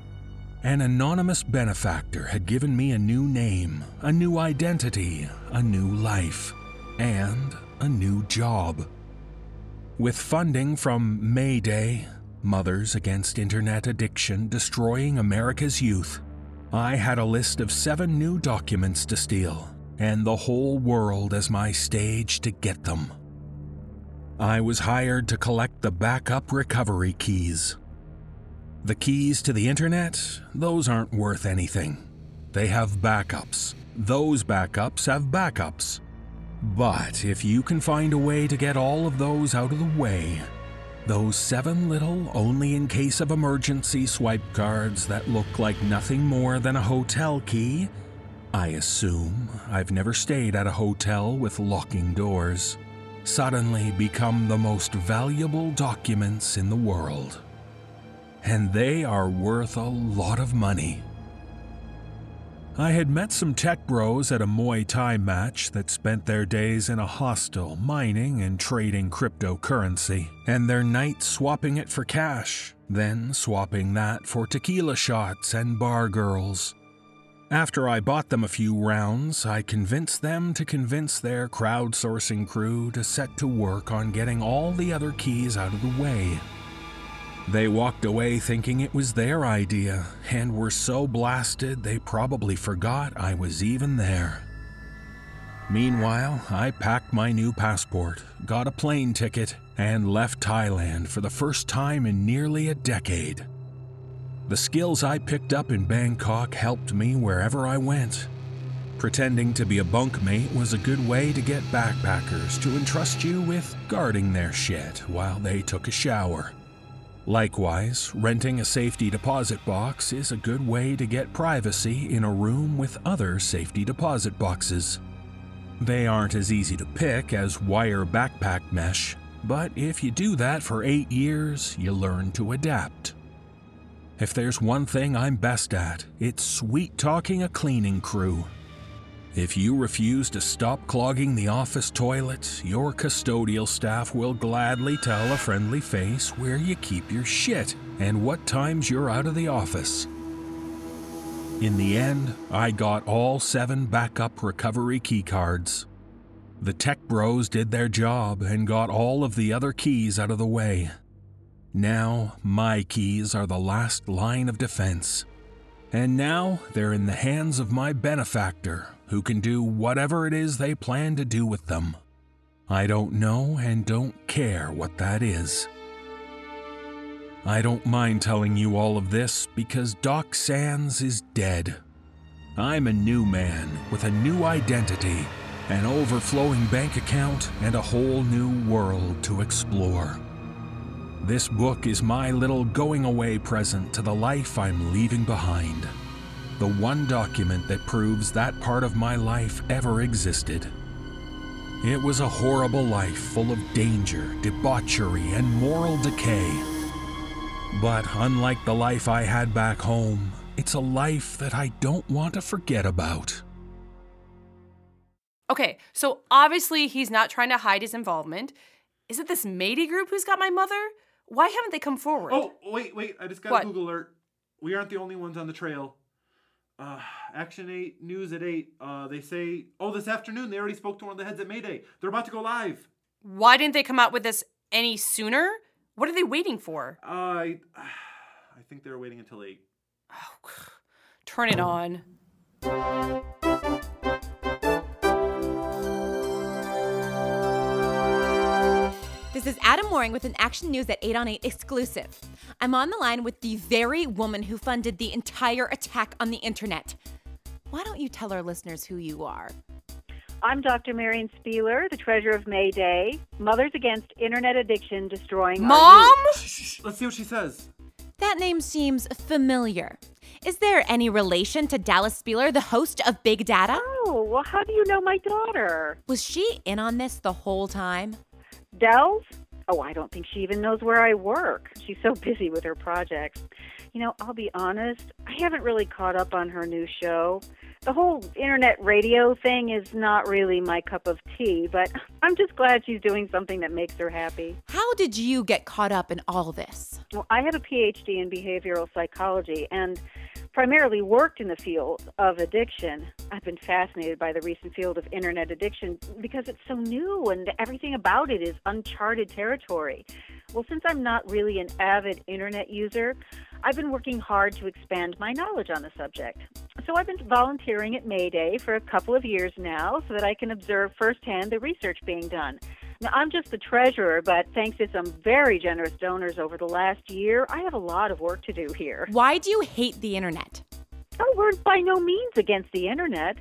An anonymous benefactor had given me a new name, a new identity, a new life. and a new job. With funding from Mayday, Mothers Against Internet Addiction Destroying America's Youth, I had a list of seven new documents to steal, and the whole world as my stage to get them. I was hired to collect the backup recovery keys. The keys to the internet, those aren't worth anything. They have backups. Those backups have backups. But if you can find a way to get all of those out of the way, those seven little only in case of emergency swipe cards that look like nothing more than a hotel key, I assume I've never stayed at a hotel with locking doors, suddenly become the most valuable documents in the world. And they are worth a lot of money. I had met some tech bros at a Muay Thai match that spent their days in a hostel mining and trading cryptocurrency, and their nights swapping it for cash, then swapping that for tequila shots and bar girls. After I bought them a few rounds, I convinced them to convince their crowdsourcing crew to set to work on getting all the other keys out of the way. They walked away thinking it was their idea and were so blasted they probably forgot I was even there. Meanwhile, I packed my new passport, got a plane ticket, and left Thailand for the first time in nearly a decade. The skills I picked up in Bangkok helped me wherever I went. Pretending to be a bunkmate was a good way to get backpackers to entrust you with guarding their shit while they took a shower. Likewise, renting a safety deposit box is a good way to get privacy in a room with other safety deposit boxes. They aren't as easy to pick as wire backpack mesh, but if you do that for eight years, you learn to adapt. If there's one thing I'm best at, it's sweet talking a cleaning crew. If you refuse to stop clogging the office toilet, your custodial staff will gladly tell a friendly face where you keep your shit and what times you're out of the office. In the end, I got all seven backup recovery keycards. The tech bros did their job and got all of the other keys out of the way. Now, my keys are the last line of defense. And now they're in the hands of my benefactor, who can do whatever it is they plan to do with them. I don't know and don't care what that is. I don't mind telling you all of this because Doc Sands is dead. I'm a new man with a new identity, an overflowing bank account, and a whole new world to explore. This book is my little going away present to the life I'm leaving behind. The one document that proves that part of my life ever existed. It was a horrible life full of danger, debauchery, and moral decay. But unlike the life I had back home, it's a life that I don't want to forget about. Okay, so obviously he's not trying to hide his involvement. Is it this Matey group who's got my mother? Why haven't they come forward? Oh, wait, wait. I just got What? a Google alert. We aren't the only ones on the trail. Uh, Action 8, News at 8. Uh, they say, oh, this afternoon they already spoke to one of the heads at Mayday. They're about to go live. Why didn't they come out with this any sooner? What are they waiting for? Uh, I, I think they're waiting until 8. <sighs> Turn it on. This is Adam Mooring with an Action News at 8 on 8 exclusive. I'm on the line with the very woman who funded the entire attack on the internet. Why don't you tell our listeners who you are? I'm Dr. Marion Spieler, the treasurer of May Day, Mothers Against Internet Addiction Destroying Our Mom? Youth. Let's see what she says. That name seems familiar. Is there any relation to Dallas Spieler, the host of Big Data? Oh, well, how do you know my daughter? Was she in on this the whole time? Dells? Oh, I don't think she even knows where I work. She's so busy with her projects. You know, I'll be honest, I haven't really caught up on her new show. The whole internet radio thing is not really my cup of tea, but I'm just glad she's doing something that makes her happy. How did you get caught up in all this? Well, I have a PhD in behavioral psychology, and primarily worked in the field of addiction. I've been fascinated by the recent field of internet addiction because it's so new and everything about it is uncharted territory. Well, since I'm not really an avid internet user, I've been working hard to expand my knowledge on the subject. So I've been volunteering at Mayday for a couple of years now so that I can observe firsthand the research being done. Now, I'm just the treasurer, but thanks to some very generous donors over the last year, I have a lot of work to do here. Why do you hate the internet? Oh, we're by no means against the internet.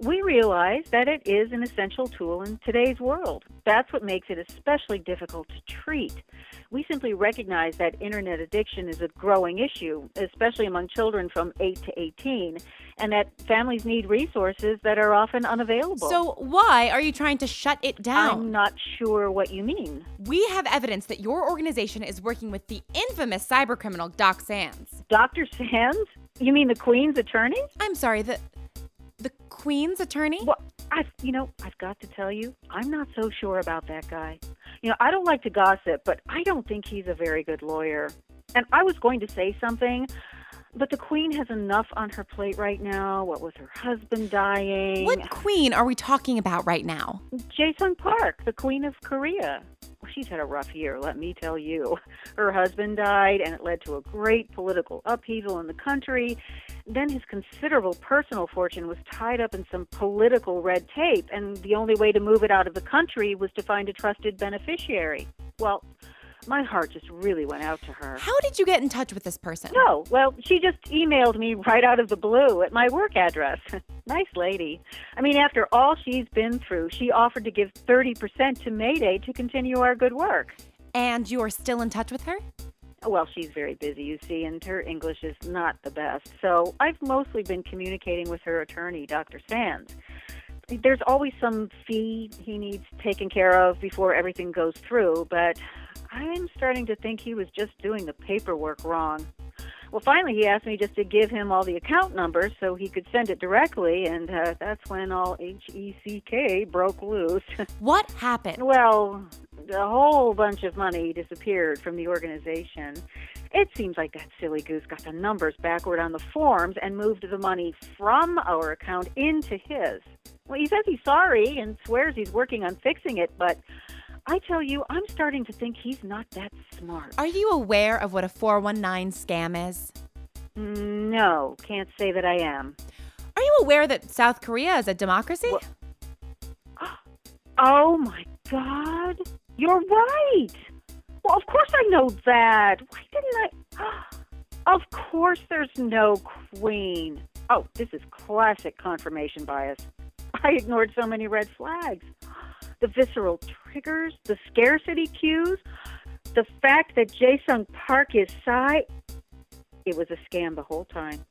We realize that it is an essential tool in today's world. That's what makes it especially difficult to treat. We simply recognize that internet addiction is a growing issue, especially among children from 8 to 18, and that families need resources that are often unavailable. So, why are you trying to shut it down? I'm not sure what you mean. We have evidence that your organization is working with the infamous cybercriminal Doc Sands. Dr. Sands? You mean the Queen's attorney? I'm sorry, the the Queen's attorney? Well, I, you know, I've got to tell you, I'm not so sure about that guy. You know, I don't like to gossip, but I don't think he's a very good lawyer. And I was going to say something, but the Queen has enough on her plate right now. What with her husband dying? What queen are we talking about right now? Jae-sung Park, the Queen of Korea. She's had a rough year, let me tell you. Her husband died, and it led to a great political upheaval in the country. Then his considerable personal fortune was tied up in some political red tape, and the only way to move it out of the country was to find a trusted beneficiary. Well, my heart just really went out to her. How did you get in touch with this person? No, well, she just emailed me right out of the blue at my work address. <laughs> nice lady. I mean, after all she's been through, she offered to give 30% to Mayday to continue our good work. And you're still in touch with her? Well, she's very busy, you see, and her English is not the best. So I've mostly been communicating with her attorney, Dr. Sands. There's always some fee he needs taken care of before everything goes through, but I'm starting to think he was just doing the paperwork wrong. Well, finally, he asked me just to give him all the account numbers so he could send it directly, and uh, that's when all HECK broke loose. <laughs> What happened? well, a whole bunch of money disappeared from the organization. It seems like that silly goose got the numbers backward on the forms and moved the money from our account into his. Well, he says he's sorry and swears he's working on fixing it, but I tell you, I'm starting to think he's not that smart. Are you aware of what a 419 scam is? No, can't say that I am. Are you aware that South Korea is a democracy? <gasps> Oh my God, you're right. Well, of course I know that. Why didn't I? <gasps> Of course there's no queen. Oh, this is classic confirmation bias. I ignored so many red flags. The visceral triggers, the scarcity cues, the fact that Jae-sung Park is Psy. It was a scam the whole time.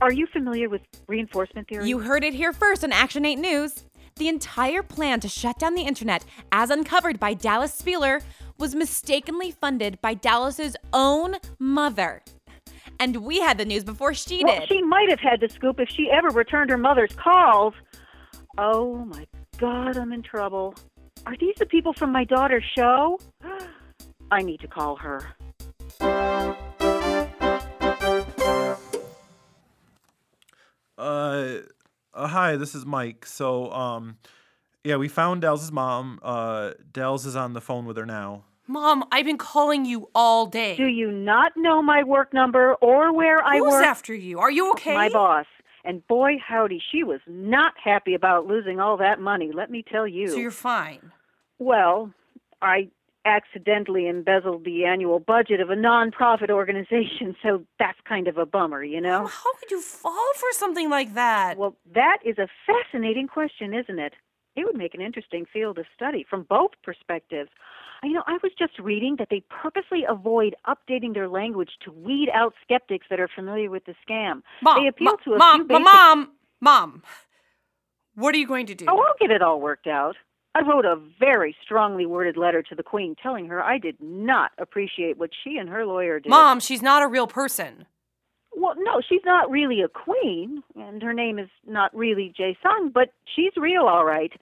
Are you familiar with reinforcement theory? You heard it here first on Action 8 News. The entire plan to shut down the internet, as uncovered by Dallas Spieler, was mistakenly funded by Dallas's own mother. And we had the news before she well, did. she might have had the scoop if she ever returned her mother's calls. Oh my God, I'm in trouble. Are these the people from my daughter's show? <gasps> I need to call her. Uh, uh, hi, this is Mike. So, um, yeah, we found Dell's mom. Uh, Dell's is on the phone with her now. Mom, I've been calling you all day. Do you not know my work number or where I work? Who's after you? Are you okay? My boss. And boy, howdy, she was not happy about losing all that money, let me tell you. So you're fine. Well, I accidentally embezzled the annual budget of a nonprofit organization, <laughs> so that's kind of a bummer, you know? How could you fall for something like that? Well, that is a fascinating question, isn't it? It would make an interesting field of study from both perspectives. You know, I was just reading that they purposely avoid updating their language to weed out skeptics that are familiar with the scam. Mom, they appeal mo- to a mom, few basic... mom, mom. What are you going to do? Oh, I'll get it all worked out. I wrote a very strongly worded letter to the Queen telling her I did not appreciate what she and her lawyer did. Mom, she's not a real person. Well, no, she's not really a queen, and her name is not really Jae Sung, but she's real, all right.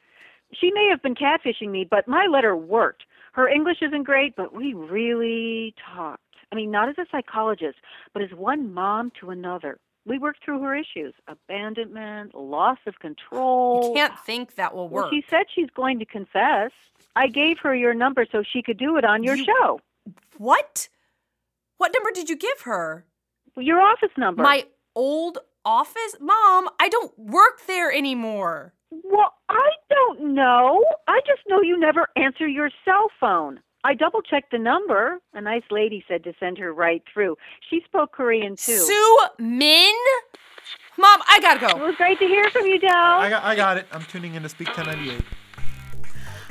She may have been catfishing me, but my letter worked. Her English isn't great, but we really talked. I mean, not as a psychologist, but as one mom to another. We worked through her issues abandonment, loss of control. You can't think that will Well, work. she said she's going to confess. I gave her your number so she could do it on your show. What? What number did you give her? Your office number. My old office? Mom, I don't work there anymore. Well, I don't know. I just know you never answer your cell phone. I double checked the number. A nice lady said to send her right through. She spoke Korean too. Sue Min? Mom, I gotta go. It was great to hear from you, Dell. I got, I got it. I'm tuning in to Speak 1098.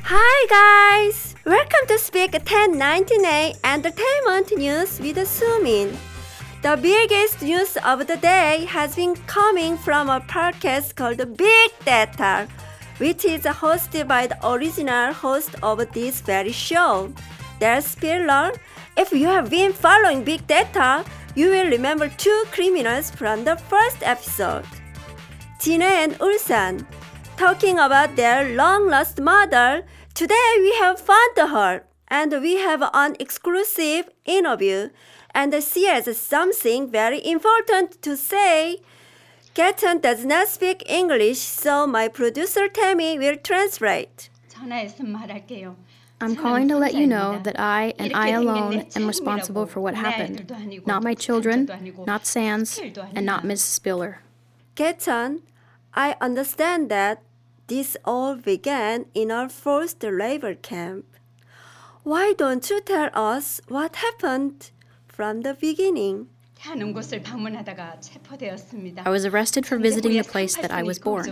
Hi guys! Welcome to Speak 1099 Entertainment News with Sumin. The biggest news of the day has been coming from a podcast called Big Data, which is hosted by the original host of this very show, Del Spiller. If you have been following Big Data, you will remember two criminals from the first episode. Gina and Ulsan. Talking about their long lost mother, today we have found her and we have an exclusive interview and she has something very important to say. Gaten does not speak English, so my producer Tammy will translate. 전화해서 말할게요. I'm calling to let you know that I and I alone am responsible for what happened. Not my children, not Sans, and not Miss Spiller. Gaten, I understand that this all began in our first labor camp. Why don't you tell us what happened from the beginning. I was arrested for visiting the place that I was born.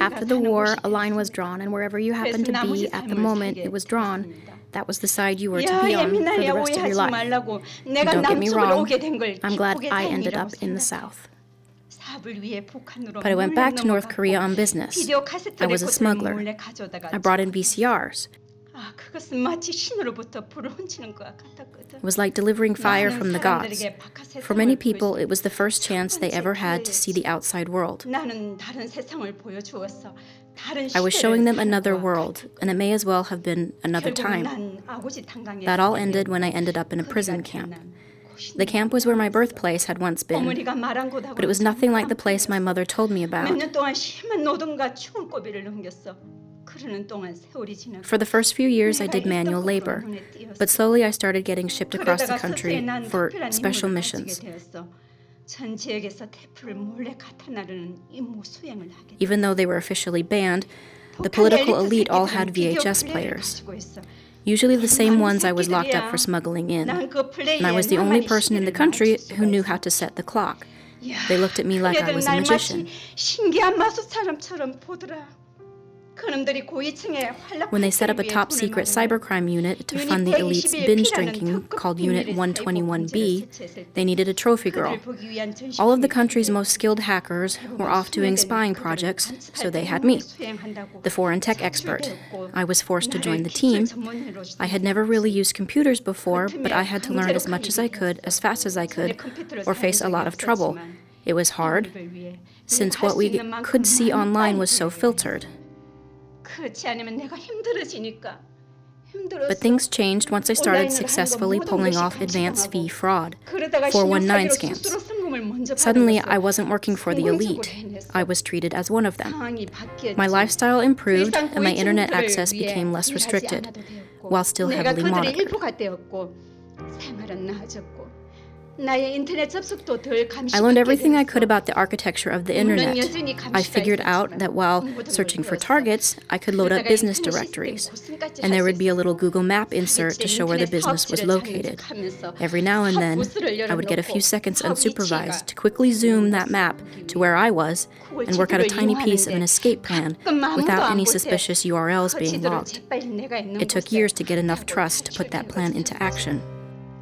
After the war, a line was drawn, and wherever you happened to be at the moment it was drawn, that was the side you were to be on for the rest of your life. And don't get me wrong, I'm glad I ended up in the South. But I went back to North Korea on business. I was a smuggler. I brought in VCRs. It was like delivering fire from the gods. For many people, it was the first chance they ever had to see the outside world. I was showing them another world, and it may as well have been another time. That all ended when I ended up in a prison camp. The camp was where my birthplace had once been, but it was nothing like the place my mother told me about. For the first few years, I did manual labor, but slowly I started getting shipped across the country for special missions. Even though they were officially banned, the political elite all had VHS players, usually the same ones I was locked up for smuggling in. And I was the only person in the country who knew how to set the clock. They looked at me like I was a magician. When they set up a top secret cybercrime unit to fund the elite's binge drinking called Unit 121B, they needed a trophy girl. All of the country's most skilled hackers were off doing spying projects, so they had me, the foreign tech expert. I was forced to join the team. I had never really used computers before, but I had to learn as much as I could, as fast as I could, or face a lot of trouble. It was hard, since what we could see online was so filtered. But things changed once I started successfully pulling off advance fee fraud, 419 scams. Suddenly, I wasn't working for the elite. I was treated as one of them. My lifestyle improved and my internet access became less restricted, while still heavily monitored. I learned everything I could about the architecture of the internet. I figured out that while searching for targets, I could load up business directories, and there would be a little Google Map insert to show where the business was located. Every now and then, I would get a few seconds unsupervised to quickly zoom that map to where I was and work out a tiny piece of an escape plan without any suspicious URLs being logged. It took years to get enough trust to put that plan into action.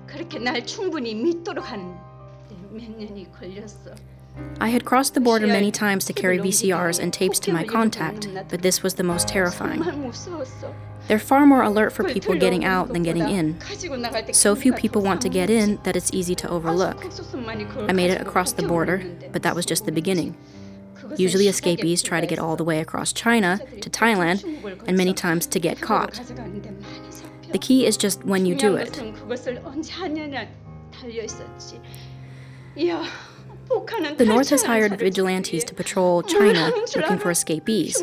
그렇게 날 충분히 믿도록 하는 몇 년이 걸렸어. I had crossed the border many times to carry VCRs and tapes to my contact, but this was the most terrifying. 정말 무서웠어. They're far more alert for people getting out than getting in. 가지고 나갈 때 So few people want to get in that it's easy to overlook. I made it across the border, but that was just the beginning. Usually, escapees try to get all the way across China to Thailand, and many times to get caught. The key is just when you do it. The North has hired vigilantes to patrol China <laughs> looking for escapees.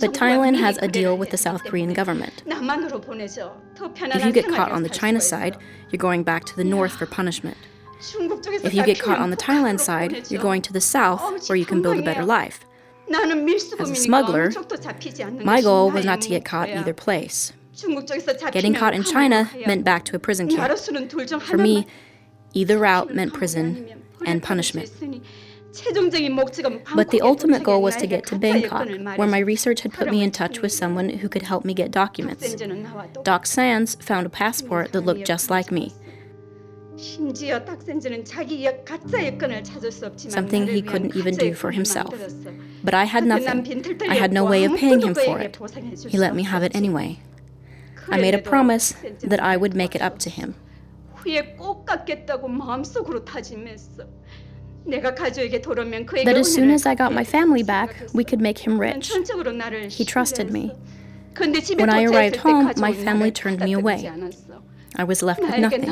But Thailand has a deal with the South Korean government. If you get caught on the China side, you're going back to the North for punishment. If you get caught on the Thailand side, you're going to the South where you can build a better life. As a smuggler, my goal was not to get caught either place. Getting caught in China meant back to a prison camp. For me, either route meant prison and punishment. But the ultimate goal was to get to Bangkok, where my research had put me in touch with someone who could help me get documents. Doc Sands found a passport that looked just like me. 심지어 닥센즈는 자기 여- 가짜 여권을 찾을 수 없지만 something 나를 he 위한 couldn't even 가짜 do for 여권을 himself. 만들었어. But I had 그때 난 nothing. 빈털터리 I had no 없고 way of paying him 아무것도 for 그에게 it. 보상해 줄 He 수 let me have it 없었지. anyway. I made a 그래도 promise 닥센즈는 that I would make it up to him. 후에 꼭 갚겠다고 마음속으로 다짐했어. 내가 가족에게 돌아오면 그에게 That as soon 은혜를 as I got my family back, 생각했어. we could make him 난 rich. 전적으로 나를 He trusted me. 근데 집에 When I 도착했을 arrived 때 home, 가족은 my 나를 family turned me away. I was left with nothing.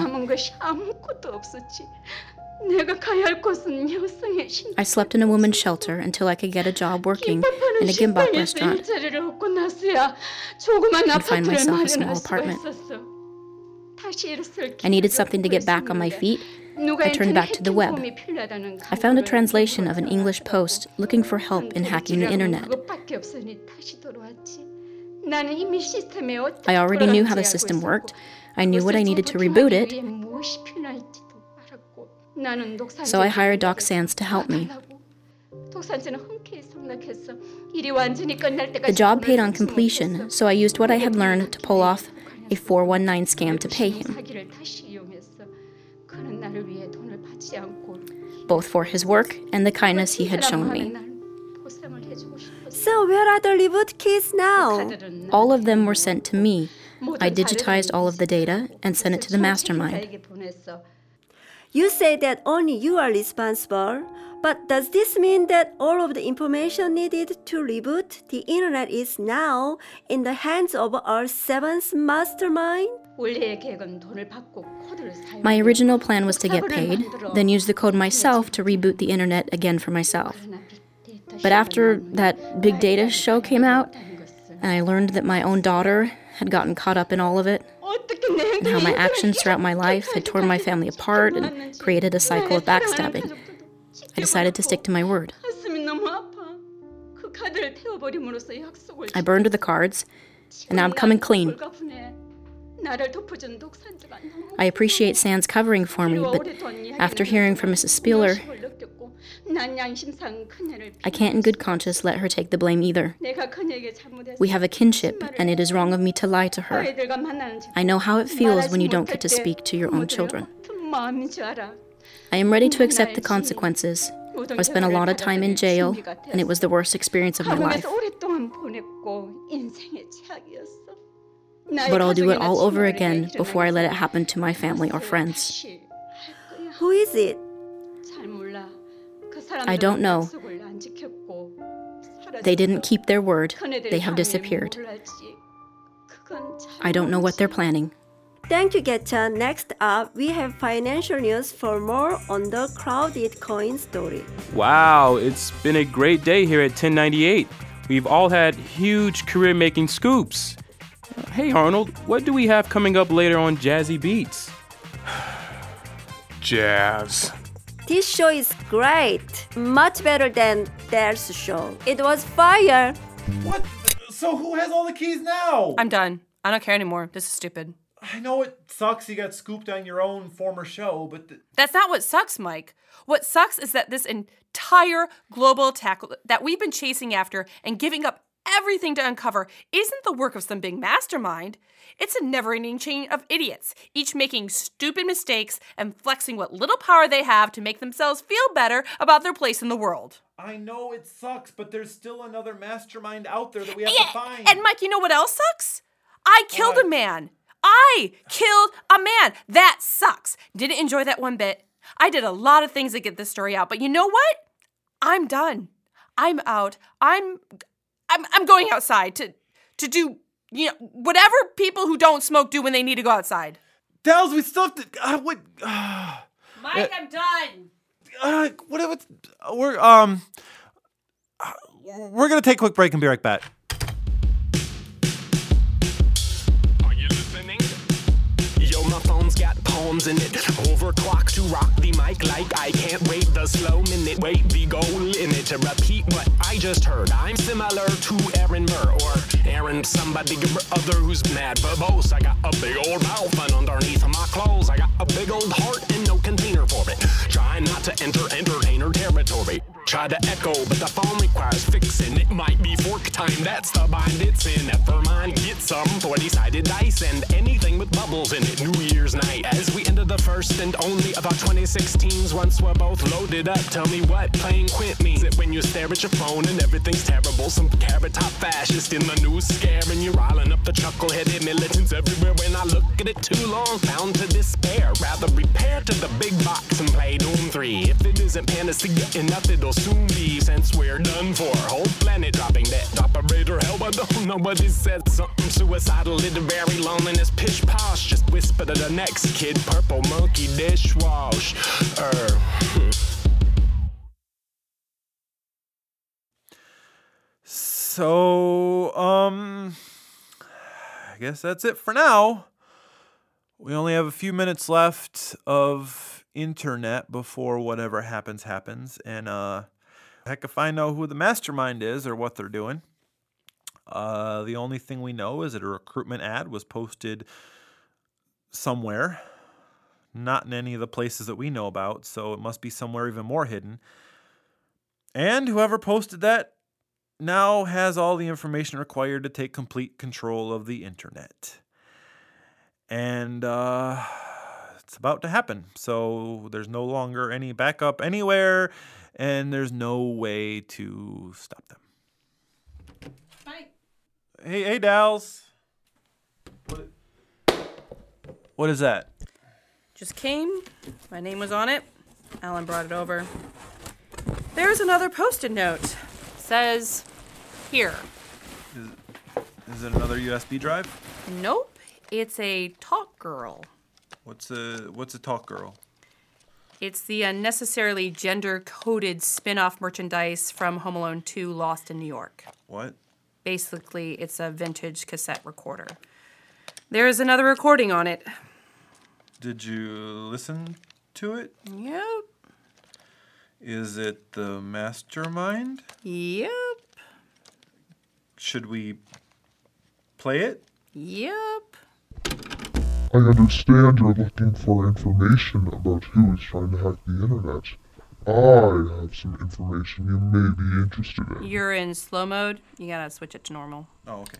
I slept in a woman's shelter until I could get a job working in a gimbap restaurant and find myself a small apartment. I needed something to get back on my feet. I turned back to the web. I found a translation of an English post looking for help in hacking the internet. I already knew how the system worked, I knew what I needed to reboot it, so I hired Doc Sands to help me. The job paid on completion, so I used what I had learned to pull off a 419 scam to pay him, both for his work and the kindness he had shown me. So, where are the reboot keys now? All of them were sent to me, I digitized all of the data and sent it to the mastermind. You say that only you are responsible, but does this mean that all of the information needed to reboot the internet is now in the hands of our seventh mastermind? My original plan was to get paid, then use the code myself to reboot the internet again for myself. But after that big data show came out, and I learned that my own daughter had gotten caught up in all of it, and how my actions throughout my life had torn my family apart and created a cycle of backstabbing. I decided to stick to my word. I burned the cards, and now I'm coming clean. I appreciate Sands' covering for me, but after hearing from Mrs. Spieler, I can't in good conscience let her take the blame either. We have a kinship, and it is wrong of me to lie to her. I know how it feels when you don't get to speak to your own children. I am ready to accept the consequences. I spent a lot of time in jail, and it was the worst experience of my life. But I'll do it all over again before I let it happen to my family or friends. Who is it? I don't know. They didn't keep their word. They have disappeared. I don't know what they're planning. Thank you, Getcha. Next up, we have financial news for more on the crowded coin story. Wow, it's been a great day here at 1098. We've all had huge career making scoops. Hey, Arnold, what do we have coming up later on Jazzy Beats? <sighs> Jazz. This show is great, much better than Dare's show. It was fire. What? So who has all the keys now? I'm done. I don't care anymore. This is stupid. I know it sucks you got scooped on your own former show, but th- That's not what sucks, Mike. What sucks is that this entire global attack that we've been chasing after and giving up everything to uncover isn't the work of some big mastermind. It's a never ending chain of idiots, each making stupid mistakes and flexing what little power they have to make themselves feel better about their place in the world. I know it sucks, but there's still another mastermind out there that we have to find. And Mike, you know what else sucks? I killed a man. I killed a man. That sucks. Didn't enjoy that one bit. I did a lot of things to get this story out, but you know what? I'm done. I'm out. I'm I'm I'm going outside to to do you know whatever people who don't smoke do when they need to go outside. Dells, we still have to. Uh, what? Uh, Mike, I'm done. uh, what? What? We're um. uh, We're gonna take a quick break and be right back. Phone's got poems in it. Overclock to rock the mic like I can't wait the slow minute. Wait the goal in it to repeat what I just heard. I'm similar to Aaron Burr or Aaron somebody or other who's mad verbose. I got a big old mouth and underneath my clothes I got a big old heart and no container for it. Try not to enter entertainer territory. Try to echo, but the phone requires fixing. It might be fork time, that's the bind it's in. Never mind, get some 40 sided dice and anything with bubbles in it. New Year's night, as we enter the first and only of our 2016s. Once we're both loaded up, tell me what playing quit means. It when you stare at your phone and everything's terrible. Some carrot top fascist in the news scaring you, riling up the chuckle headed militants everywhere. When I look at it too long, bound to despair. Rather repair to the big box and play Doom 3. If it isn't panacea enough, it'll soon be since we're done for. Whole planet dropping dead. Operator help, I don't know what he said. Something suicidal, literary loneliness, pish posh. Just whisper to the next kid. Purple monkey dishwash. Er. So, um, I guess that's it for now. We only have a few minutes left of internet before whatever happens happens, and uh, heck if I know who the mastermind is or what they're doing. Uh, the only thing we know is that a recruitment ad was posted somewhere, not in any of the places that we know about, so it must be somewhere even more hidden. And whoever posted that now has all the information required to take complete control of the internet. And uh, it's about to happen. So there's no longer any backup anywhere, and there's no way to stop them. Hey, hey, Dals. What, what is that? Just came. My name was on it. Alan brought it over. There's another post-it note. Says, here. Is it another USB drive? Nope. It's a talk girl. What's a what's a talk girl? It's the unnecessarily gender-coded spin-off merchandise from Home Alone 2 Lost in New York. What? Basically, it's a vintage cassette recorder. There is another recording on it. Did you listen to it? Yep. Is it the mastermind? Yep. Should we play it? Yep. I understand you're looking for information about who is trying to hack the internet. I have some information you may be interested in. You're in slow mode. You gotta switch it to normal. Oh, okay.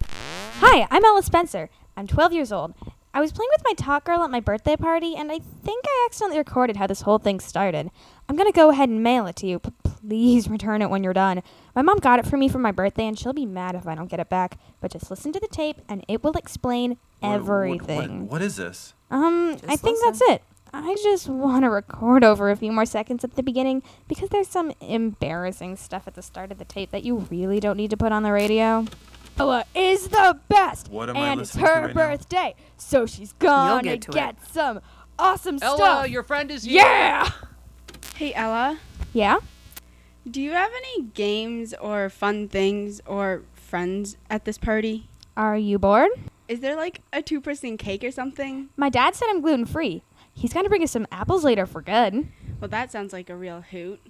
Hi, I'm Ella Spencer. I'm 12 years old. I was playing with my talk girl at my birthday party, and I think I accidentally recorded how this whole thing started. I'm gonna go ahead and mail it to you, but please <laughs> return it when you're done. My mom got it for me for my birthday, and she'll be mad if I don't get it back. But just listen to the tape, and it will explain What- what- everything. what- what is this? Um, I think that's it. I just want to record over a few more seconds at the beginning because there's some embarrassing stuff at the start of the tape that you really don't need to put on the radio. Ella is the best, What am I and it's listening to her right now? birthday, so she's gonna get to it. get some awesome Ella, stuff. Ella, your friend is here. Yeah. Hey, Ella. Yeah. Do you have any games or fun things or friends at this party? Are you bored? Is there like a two person cake or something? My dad said I'm gluten free. He's gonna bring us some apples later for good. Well, that sounds like a real hoot.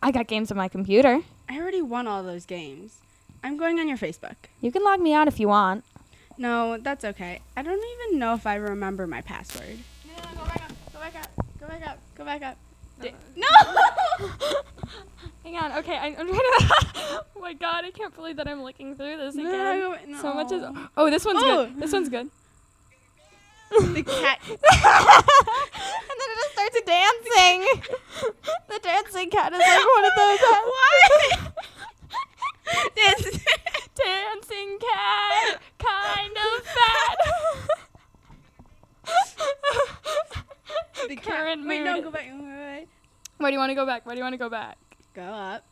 I got games on my computer. I already won all those games. I'm going on your Facebook. You can log me out if you want. No, that's okay. I don't even know if I remember my password. No, go back up. Go back up. Go back up. Go back up. Uh-uh. No! <laughs> Hang on. Okay, I, I'm <laughs> trying to. oh my god, I can't believe that I'm looking through this again. no. So much is. Oh, this one's Oh. good. This one's good. The cat. <laughs> and then it just starts dancing. the dancing cat is like one of those. Uh, <laughs> Why? dancing cat, kind of fat. The cat- Wait, mood. no, go back. Wait, wait, wait. Where do you want to go back? Where do you want to go back? Go up.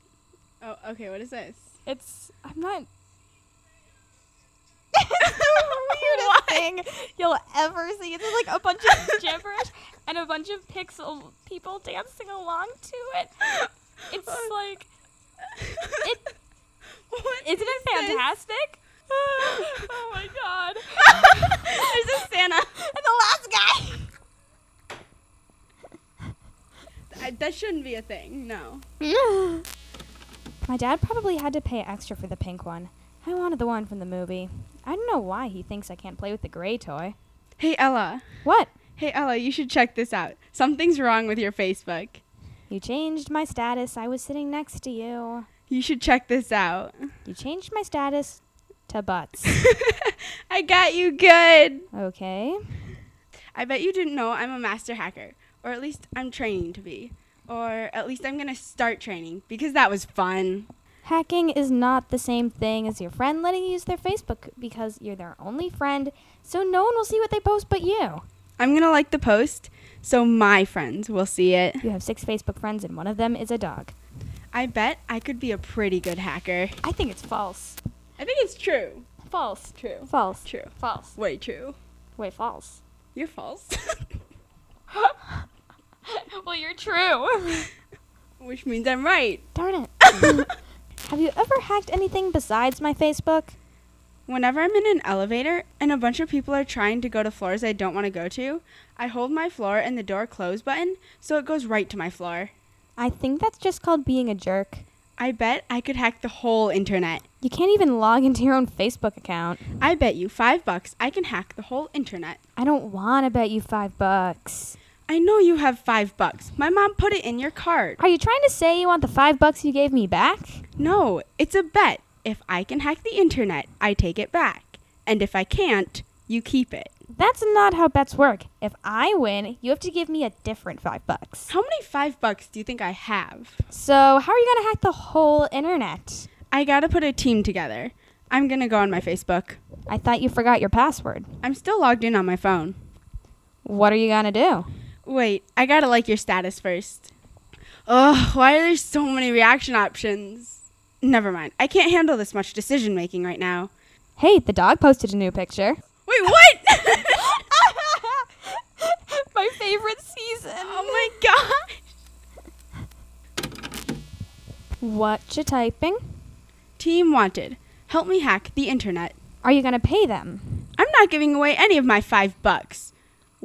Oh, okay. What is this? It's. I'm not. <laughs> Weird. thing you'll ever see. It's like a bunch of <laughs> gibberish and a bunch of pixel people dancing along to it. It's like it. <laughs> Isn't it fantastic? oh my god! There's a Santa. And the last guy. I, that shouldn't be a thing. No. <laughs> My dad probably had to pay extra for the pink one. I wanted the one from the movie. I don't know why he thinks I can't play with the gray toy. Hey Ella. What? Hey Ella, you should check this out. Something's wrong with your Facebook. You changed my status. I was sitting next to you. You should check this out. You changed my status to butts. <laughs> I got you good. Okay. I bet you didn't know I'm a master hacker, or at least I'm training to be. Or at least I'm going to start training because that was fun. Hacking is not the same thing as your friend letting you use their Facebook because you're their only friend, so no one will see what they post but you. I'm going to like the post so my friends will see it. You have six Facebook friends, and one of them is a dog. I bet I could be a pretty good hacker. I think it's false. I think it's true. False. True. False. True. False. Way true. Way false. You're false. <laughs> <laughs> <laughs> well, you're true. <laughs> Which means I'm right. Darn it. <laughs> have you ever hacked anything besides my Facebook? Whenever I'm in an elevator and a bunch of people are trying to go to floors I don't want to go to, I hold my floor and the door close button so it goes right to my floor. I think that's just called being a jerk. I bet I could hack the whole internet. You can't even log into your own Facebook account. I bet you five bucks I can hack the whole internet. I don't want to bet you five bucks. I know you have five bucks. My mom put it in your card. Are you trying to say you want the five bucks you gave me back? No, it's a bet. If I can hack the internet, I take it back. And if I can't, you keep it. That's not how bets work. If I win, you have to give me a different five bucks. How many five bucks do you think I have? So, how are you going to hack the whole internet? I gotta put a team together. I'm gonna go on my Facebook. I thought you forgot your password. I'm still logged in on my phone. What are you going to do? Wait, I gotta like your status first. Ugh, why are there so many reaction options? Never mind. I can't handle this much decision making right now. Hey, the dog posted a new picture. Wait, what? <laughs> <laughs> My favorite season. Oh my gosh. What you typing? Team wanted. Help me hack the internet. Are you going to pay them? I'm not giving away any of my five bucks.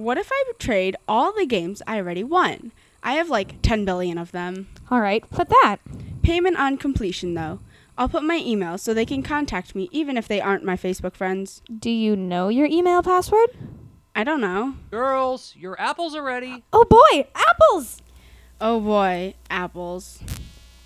What if I trade all the games I already won? I have like 10 billion of them. All right, put that. Payment on completion, though. I'll put my email so they can contact me even if they aren't my Facebook friends. Do you know your email password? I don't know. Girls, your apples are ready. Oh boy, apples! Oh boy, apples.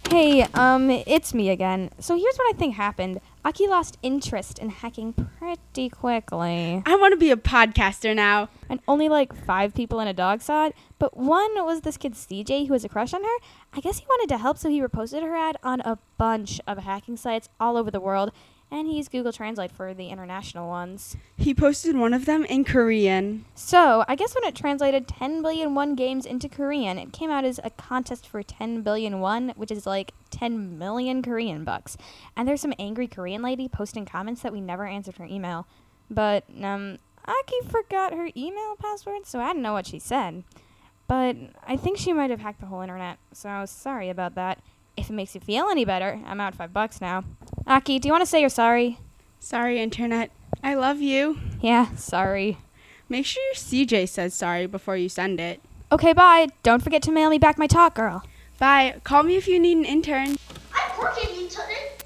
Hey, um, it's me again. So here's what I think happened. Aki lost interest in hacking pretty quickly. I want to be a podcaster now. And only like five people and a dog saw it, but one was this kid CJ who has a crush on her. I guess he wanted to help, so he reposted her ad on a bunch of hacking sites all over the world, and he used Google Translate for the international ones. He posted one of them in Korean. So, I guess when it translated 10 billion won games into Korean, it came out as a contest for 10 billion won, which is like 10 million Korean bucks. And there's some angry Korean lady posting comments that we never answered her email. But, um, Aki forgot her email password, so I didn't know what she said. But I think she might have hacked the whole internet, so sorry about that. If it makes you feel any better, I'm out five bucks now. Aki, do you want to say you're sorry? Sorry, Internet. I love you. Yeah, sorry. Make sure your CJ says sorry before you send it. Okay, bye. Don't forget to mail me back my talk, girl. Bye. Call me if you need an intern. I'm working internet.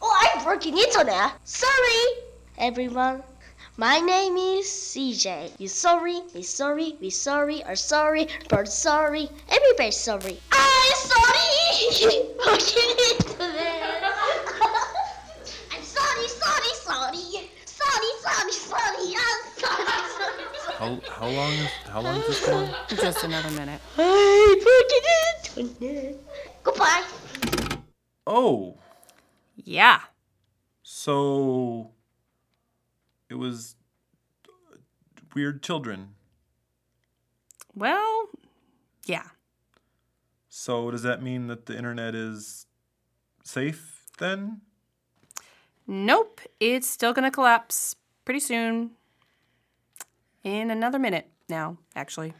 Oh, I'm working internet. Sorry, everyone. My name is CJ. You sorry, we sorry, we sorry, are sorry, but sorry, everybody's sorry. Ah! I'm sorry! Working internet. I'm sorry, sorry, sorry. Sorry, sorry, sorry. I'm sorry, sorry, sorry. How, how long is how long is this going? Just another minute. I'm working internet. Goodbye. Oh, Yeah. so it was weird children. Well, yeah. So does that mean that the internet is safe then? Nope. It's still going to collapse pretty soon. In another minute now, actually.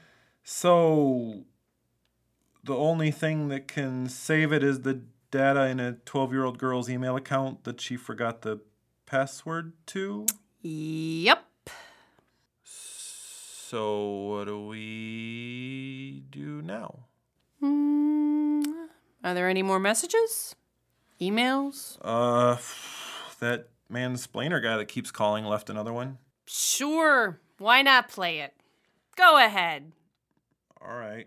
So, the only thing that can save it is the data in a 12 year old girl's email account that she forgot the password to? Yep. So, what do we do now? Mm, are there any more messages? Emails? Uh, that mansplainer guy that keeps calling left another one. Sure. Why not play it? Go ahead. All right.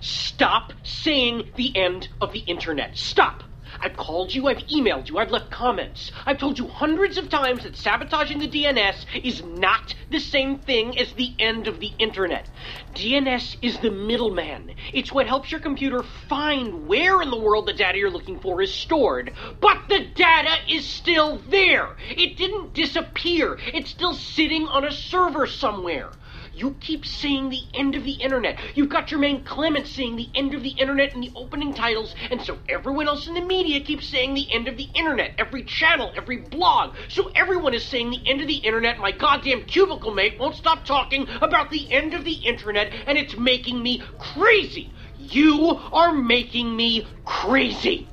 Stop saying the end of the internet. Stop! I've called you, I've emailed you, I've left comments. I've told you hundreds of times that sabotaging the DNS is not the same thing as the end of the internet. DNS is the middleman. It's what helps your computer find where in the world the data you're looking for is stored. But the data is still there. It didn't disappear. It's still sitting on a server somewhere. You keep saying the end of the internet. You've got your Jemaine Clement saying the end of the internet in the opening titles, and so everyone else in the media keeps saying the end of the internet. Every channel, every blog. So everyone is saying the end of the internet. My goddamn cubicle mate won't stop talking about the end of the internet, and it's making me crazy. You are making me crazy.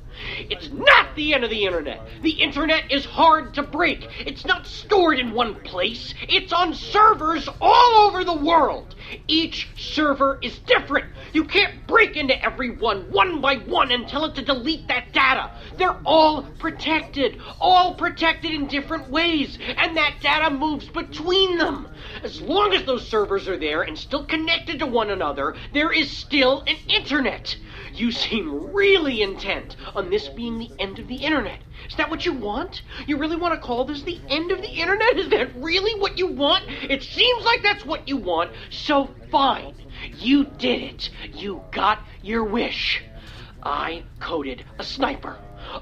It's not the end of the internet. The internet is hard to break. It's not stored in one place. It's on servers all over the world. Each server is different. You can't break into every one one by one and tell it to delete that data. They're all protected, all protected in different ways, and that data moves between them. As long as those servers are there and still connected to one another, there is still an internet. You seem really intent on this being the end of the internet. Is that what you want? You really want to call this the end of the internet? Is that really what you want? It seems like that's what you want, so fine. You did it. You got your wish. I coded a sniper.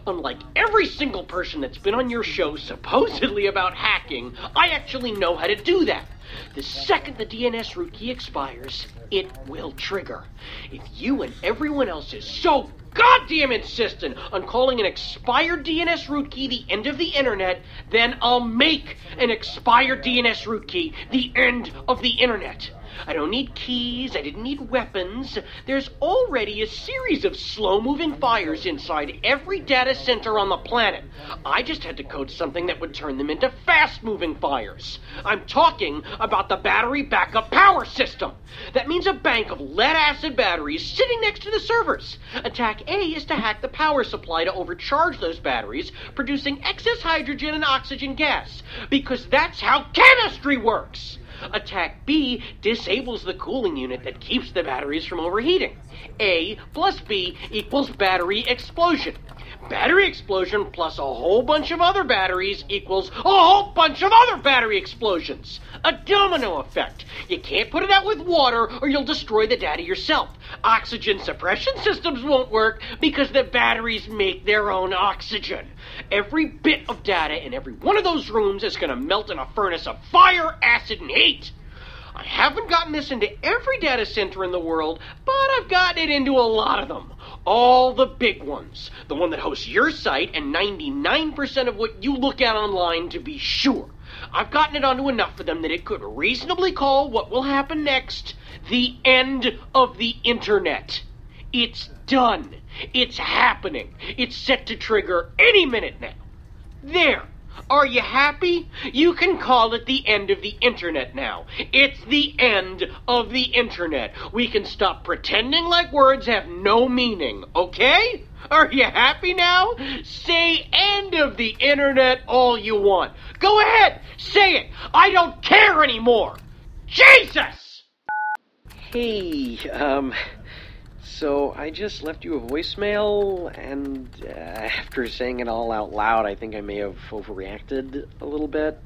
Unlike every single person that's been on your show supposedly about hacking, I actually know how to do that. The second the DNS root key expires, it will trigger. If you and everyone else is so goddamn insistent on calling an expired DNS root key the end of the internet, then I'll make an expired DNS root key the end of the internet. I don't need keys, I didn't need weapons. There's already a series of slow moving fires inside every data center on the planet. I just had to code something that would turn them into fast moving fires. I'm talking about the battery backup power system. That means a bank of lead acid batteries sitting next to the servers. Attack A is to hack the power supply to overcharge those batteries, producing excess hydrogen and oxygen gas. Because that's how chemistry works. Attack B disables the cooling unit that keeps the batteries from overheating. A plus B equals battery explosion. Battery explosion plus a whole bunch of other batteries equals a whole bunch of other battery explosions. A domino effect. You can't put it out with water or you'll destroy the data yourself. Oxygen suppression systems won't work because the batteries make their own oxygen. Every bit of data in every one of those rooms is going to melt in a furnace of fire, acid, and heat. I haven't gotten this into every data center in the world, but I've gotten it into a lot of them. All the big ones. The one that hosts your site and 99% of what you look at online, to be sure. I've gotten it onto enough of them that it could reasonably call what will happen next the end of the internet. It's done. It's happening. It's set to trigger any minute now. There. Are you happy? You can call it the end of the internet now. It's the end of the internet. We can stop pretending like words have no meaning, okay? Are you happy now? Say end of the internet all you want. Go ahead, say it. I don't care anymore. Jesus! Hey, um, so I just left you a voicemail, and uh, <laughs> after saying it all out loud, I think I may have overreacted a little bit.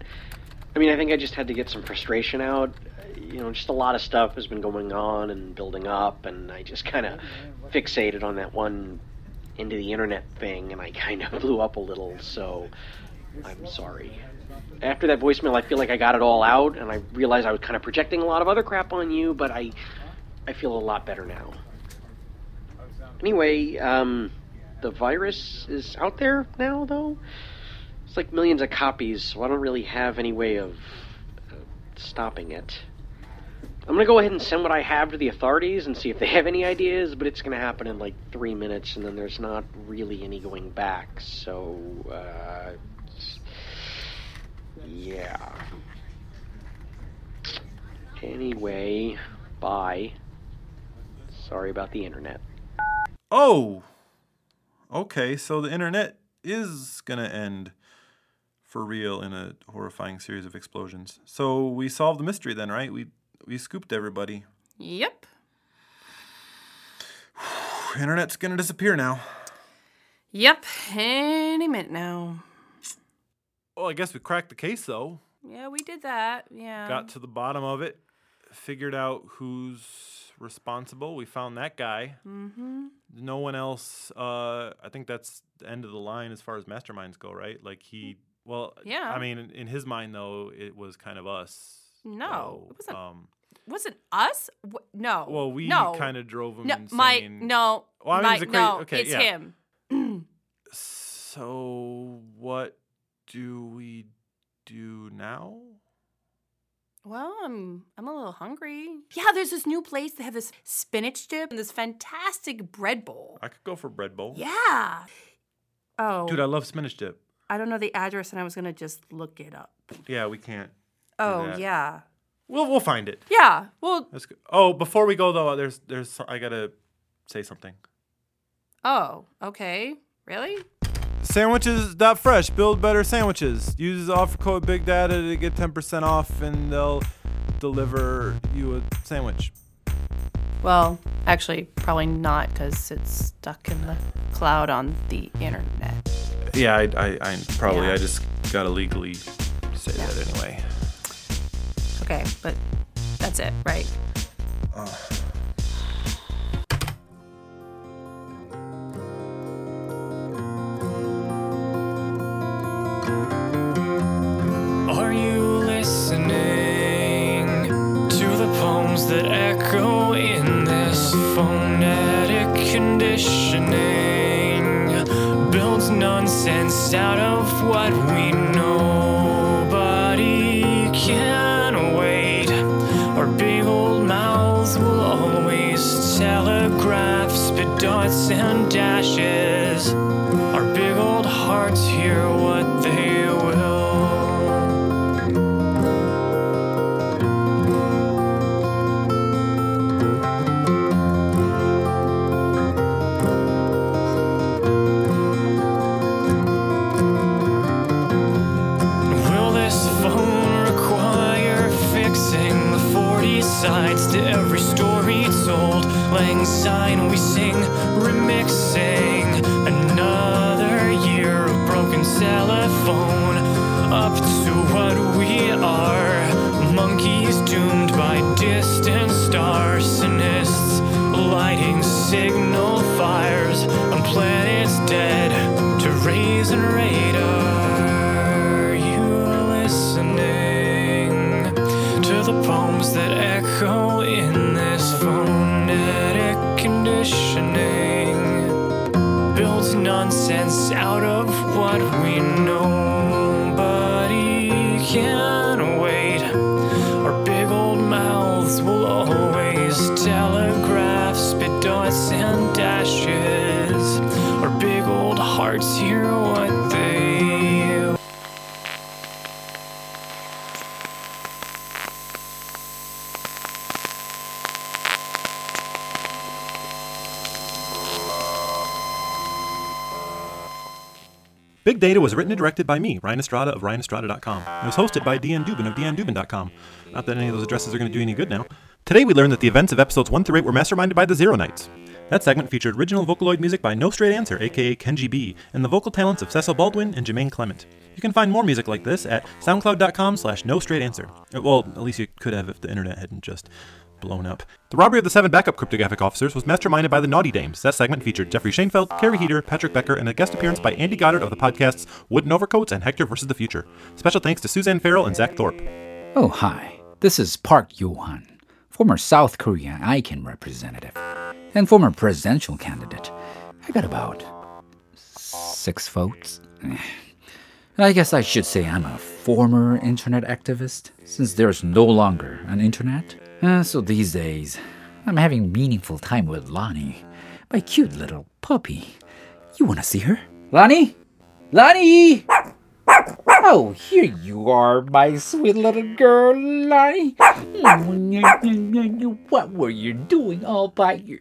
I mean, I think I just had to get some frustration out. You know, just a lot of stuff has been going on and building up, and I just kind of fixated on that one into the internet thing, and I kind of <laughs> blew up a little, so I'm sorry. After that voicemail, I feel like I got it all out, and I realized I was kind of projecting a lot of other crap on you, but I, I feel a lot better now. Anyway, um, the virus is out there now, though. It's like millions of copies, so I don't really have any way of uh, stopping it. I'm gonna go ahead and send what I have to the authorities and see if they <laughs> have any ideas, but it's gonna happen in like three minutes, and then there's not really any going back. So, uh, yeah. Anyway, bye. Sorry about the internet. Oh! Okay, so the internet is gonna end for real in a horrifying series of explosions. So we solved the mystery then, right? We we scooped everybody. Yep. <sighs> Internet's gonna disappear now. Yep. Any minute now. Well, I guess we cracked the case though. Yeah, we did that. Yeah. Got to the bottom of it, figured out who's responsible. We found that guy. Mm-hmm. No one else. Uh, I think that's the end of the line as far as masterminds go, right? Like he. Well, Yeah. I mean, in, his mind though, it was kind of us. No, So, it wasn't. Um, wasn't us? No. well, we no. kind of drove him No, insane. Mike. No. Well, I mean, Mike. it's a cra- no. okay, it's yeah. him. So what do we do now? Well, I'm I'm a little hungry. Yeah, there's this new place. They have this spinach dip and this fantastic bread bowl. I could go for bread bowl. Yeah. Oh, Dude, I love spinach dip. I don't know the address, and I was gonna just look it up. Yeah, we can't. do Oh that. yeah. We'll we'll find it. Yeah. Well. Let's go. Oh, before we go though, there's there's I gotta say something. Oh. Okay. Really? Sandwiches.fresh. Build better sandwiches. Use the offer code Big Data to get 10% off, and they'll deliver you a sandwich. Well, actually, probably not because it's stuck in the cloud on the internet. Yeah, I, I, I probably Yeah. I just gotta legally say that anyway. Okay, but that's it, right? Are nonsense out of what we written and directed by me, Ryan Estrada of RyanEstrada.com, and was hosted by Deanne Dubin of DeanneDubin.com. Not that any of those addresses are going to do any good now. Today we learned that the events of episodes 1 through 8 were masterminded by the Zero Knights. That segment featured original Vocaloid music by No Straight Answer, aka Kenji B, and the vocal talents of Cecil Baldwin and Jemaine Clement. You can find more music like this at soundcloud.com slash no straight answer. Well, at least you could have if the internet hadn't just blown up. The robbery of the seven backup cryptographic officers was masterminded by the Naughty Dames. That segment featured Jeffrey Schoenfeld, Carrie Heater, Patrick Becker, and a guest appearance by Andy Goddard of the podcasts Wooden Overcoats and Hector vs. the Future. Special thanks to Suzanne Farrell and Zach Thorpe. Oh, hi. This is Park Yo-han, former South Korean ICANN representative and former presidential candidate. I got about six votes. <sighs> I guess I should say I'm a former internet activist, since there's no longer an internet. Uh, so these days, I'm having meaningful time with Lonnie, my cute little puppy. You wanna see her? Lonnie? Lonnie! Oh, here you are, my sweet little girl, Lonnie. What were you doing all by your.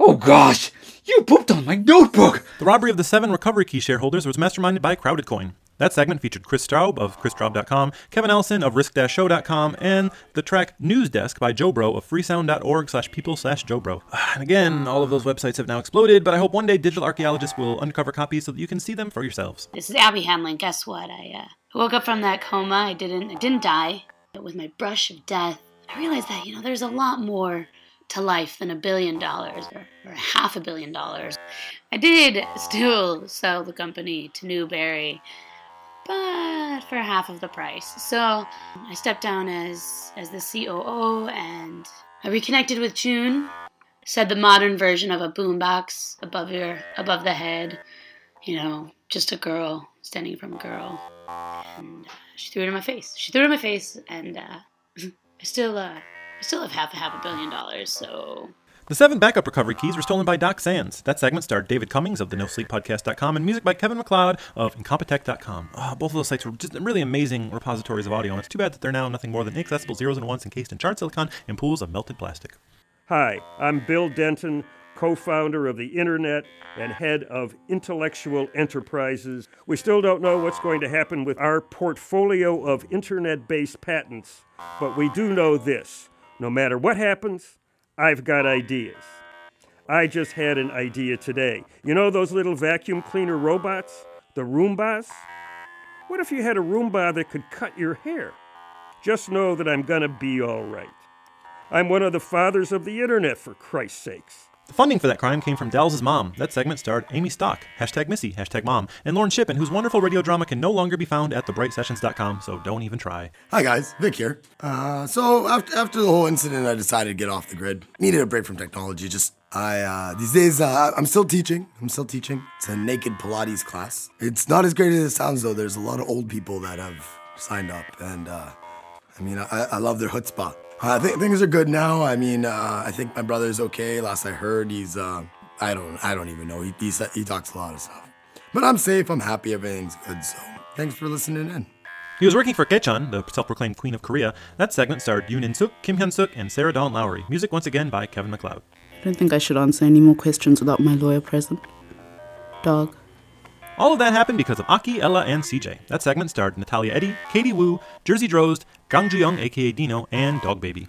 Oh gosh, you pooped on my notebook! The robbery of the seven recovery key shareholders was masterminded by Crowded Coin. That segment featured Chris Straub of chrisstraub.com, Kevin Ellison of risk-show.com, and the track News Desk by Joe Bro of freesound.org slash people slash Jobro. <sighs> And again, all of those websites have now exploded, but I hope one day digital archaeologists will uncover copies so that you can see them for yourselves. This is Abby Hamlin. Guess what? I uh, woke up from that coma. I didn't. I didn't die. But with my brush of death, I realized that you know there's a lot more to life than a billion dollars or, or half a billion dollars. I did still sell the company to Newberry, but for half of the price. So I stepped down as as the COO and I reconnected with June. Said the modern version of a boombox above your above the head. You know, just a girl standing from a girl. And uh, she threw it in my face. She threw it in my face, and uh, <laughs> I still uh, I still have half a half a billion dollars. So The seven backup recovery keys were stolen by Doc Sands. That segment starred David Cummings of the NoSleepPodcast.com and music by Kevin MacLeod of Incompetech.com. Oh, ah, both of those sites were just really amazing repositories of audio, and it's too bad that they're now nothing more than inaccessible zeros and ones encased in charred silicon and pools of melted plastic. Hi, I'm Bill Denton, co founder of the Internet and head of Intellectual Enterprises. We still don't know what's going to happen with our portfolio of Internet based patents, but we do know this no matter what happens, I've got ideas. I just had an idea today. You know those little vacuum cleaner robots? The Roombas? What if you had a Roomba that could cut your hair? Just know that I'm gonna be all right. I'm one of the fathers of the internet, for Christ's sakes. The funding for that crime came from Dallas's mom. That segment starred Amy Stock, hashtag Missy, hashtag mom, and Lauren Shippen, whose wonderful radio drama can no longer be found at thebrightsessions.com, so don't even try. Hi guys, Vic here. Uh, so after after the whole incident, I decided to get off the grid. Needed a break from technology. Just I uh, these days uh, I'm still teaching. I'm still teaching. It's a naked Pilates class. It's not as great as it sounds though. There's a lot of old people that have signed up, and uh, I mean I, I love their chutzpah. I think things are good now. I mean, uh, I think my brother's okay. Last I heard, he's uh, I don't I don't even know. He he, he talks a lot of stuff, but I'm safe. I'm happy. Everything's good. So thanks for listening in. He was working for Kechan, the self-proclaimed queen of Korea. That segment starred Yoon In Suk, Kim Hyun Suk, and Sarah Dawn Lowry. Music once again by Kevin MacLeod. I don't think I should answer any more questions without my lawyer present. Dog. All of that happened because of Aki, Ella, and CJ. That segment starred Natalia Eddy, Katie Wu, Jerzy Drozd, Gang Ju-young, aka Dino, and Dog Baby.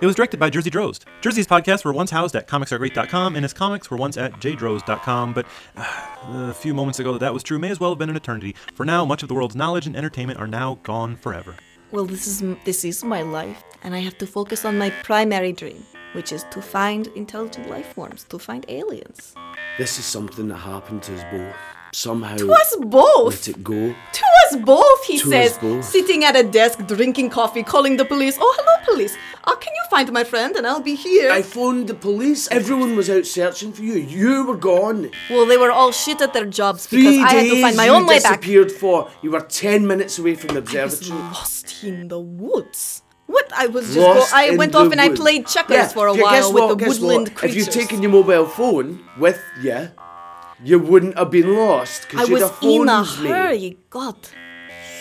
It was directed by Jerzy Drozd. Jerzy's podcasts were once housed at comicsaregreat.com, and his comics were once at jdrozd.com, but uh, a few moments ago that that was true may as well have been an eternity. For now, much of the world's knowledge and entertainment are now gone forever. Well, this is this is my life, and I have to focus on my primary dream, which is to find intelligent life forms, to find aliens. This is something that happened to us both. Somehow. To us both? Let it go. To us both, he To says, both. sitting at a desk drinking coffee, calling the police. Oh, hello, police. Uh, can you find my friend and I'll be here? I phoned the police. Everyone was out searching for you. You were gone. Well, they were all shit at their jobs Three because I had to find my own way back. disappeared for. You were ten minutes away from the I was observatory. lost in the woods. What? I was just go- I went off and I played checkers Yeah, for a guess while with what, the woodland what? creatures. If you've taken your mobile phone with you, you wouldn't have been lost. 'cause I you'd was have in a phoned me. hurry. God.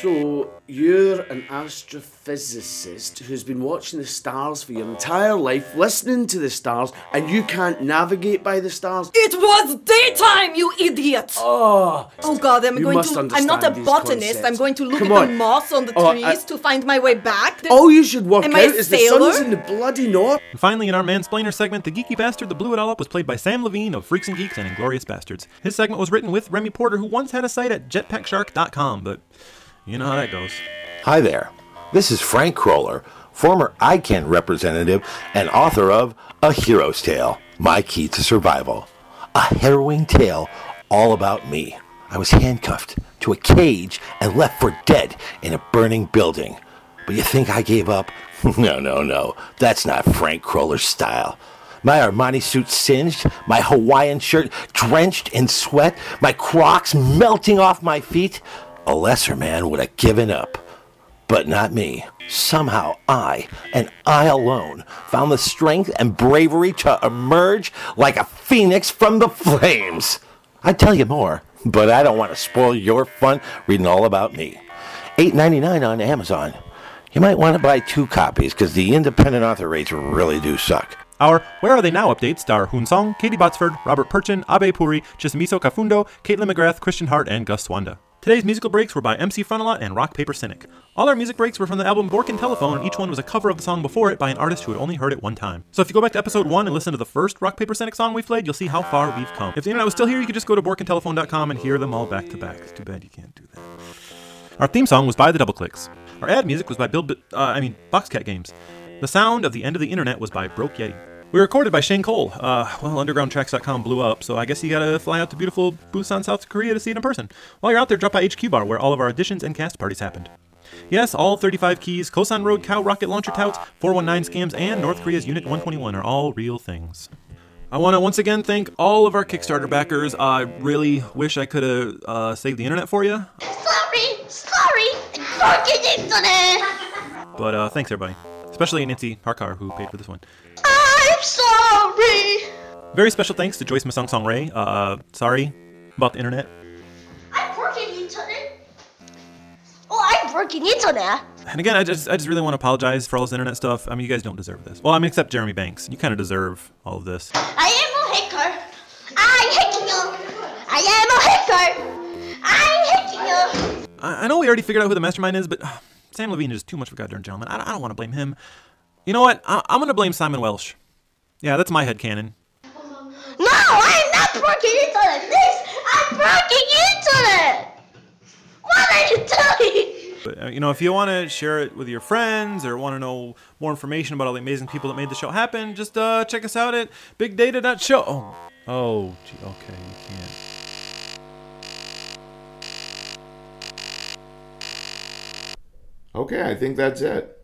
So you're an astrophysicist who's been watching the stars for your entire life, listening to the stars, and you can't navigate by the stars. It was daytime, you idiot! Oh, Oh God, I'm You going must to. I'm not a understand these botanist. I'm going to look Come at the moss on the Oh, trees I- to find my way back. All you should work Am out I a is the sailor? sun's in the bloody north. And finally, in our mansplainer segment, the geeky bastard that blew it all up was played by Sam Levine of Freaks and Geeks and Inglourious Basterds. His segment was written with Remy Porter, who once had a site at jetpackshark.com, but you know how that goes. Hi there. This is Frank Kroller, former ICANN representative and author of A Hero's Tale My Key to Survival. A harrowing tale all about me. I was handcuffed to a cage and left for dead in a burning building. But you think I gave up? <laughs> no, no, no. That's not Frank Kroller's style. My Armani suit singed, my Hawaiian shirt drenched in sweat, my Crocs melting off my feet. A lesser man would have given up. But not me. Somehow I, and I alone, found the strength and bravery to emerge like a phoenix from the flames. I'd tell you more, but I don't want to spoil your fun reading all about me. $8.99 on Amazon. You might want to buy two copies because the independent author rates really do suck. Our Where Are They Now updates star Hoon Song, Katie Botsford, Robert Perchin, Abe Puri, Chismiso Kafundo, Caitlin McGrath, Christian Hart, and Gus Swanda. Today's musical breaks were by MC Frontalot and Rock Paper Cynic. All our music breaks were from the album Bork and Telephone, and each one was a cover of the song before it by an artist who had only heard it one time. So if you go back to episode 1 and listen to the first Rock Paper Cynic song we played, you'll see how far we've come. If the internet was still here, you could just go to borkandtelephone.com and hear them all back to back. It's too bad you can't do that. Our theme song was by the Double Clicks. Our ad music was by Bill, B- uh, I mean, Boxcat Games. The sound of the end of the internet was by Broke Yeti. We were recorded by Shane Cole. Uh, well, UndergroundTracks.com blew up, so I guess you gotta fly out to beautiful Busan, South Korea to see it in person. While you're out there, drop by HQ Bar, where all of our auditions and cast parties happened. Yes, all 35 keys, Kosan Road, Cow Rocket Launcher Touts, 419 scams, and North Korea's Unit 121 are all real things. I want to once again thank all of our Kickstarter backers. I really wish I could have uh, saved the internet for you, Sorry, sorry, the internet. but uh, thanks everybody, especially Nancy Harkar who paid for this one. I'm sorry. Very special thanks to Joyce Masong Song Ray. Uh, sorry about the internet. I broke the internet. Oh, I broke the internet. And again, I just I just really want to apologize for all this internet stuff. I mean, you guys don't deserve this. Well, I mean, except Jeremy Banks. You kind of deserve all of this. I am a hacker. I hate you. I am a hacker. I hate you. I, I know we already figured out who the mastermind is, but uh, Sam Levine is too much of a goddamn gentleman. I, I don't want to blame him. You know what? I, I'm gonna blame Simon Welsh. Yeah, that's my head headcanon. No, I'm not broken internet. This, I'm broken internet. What are you doing? But uh, you know, if you want to share it with your friends or want to know more information about all the amazing people that made the show happen, just uh, check us out at bigdata.show. Oh, oh, gee, okay, you can't. Okay, I think that's it.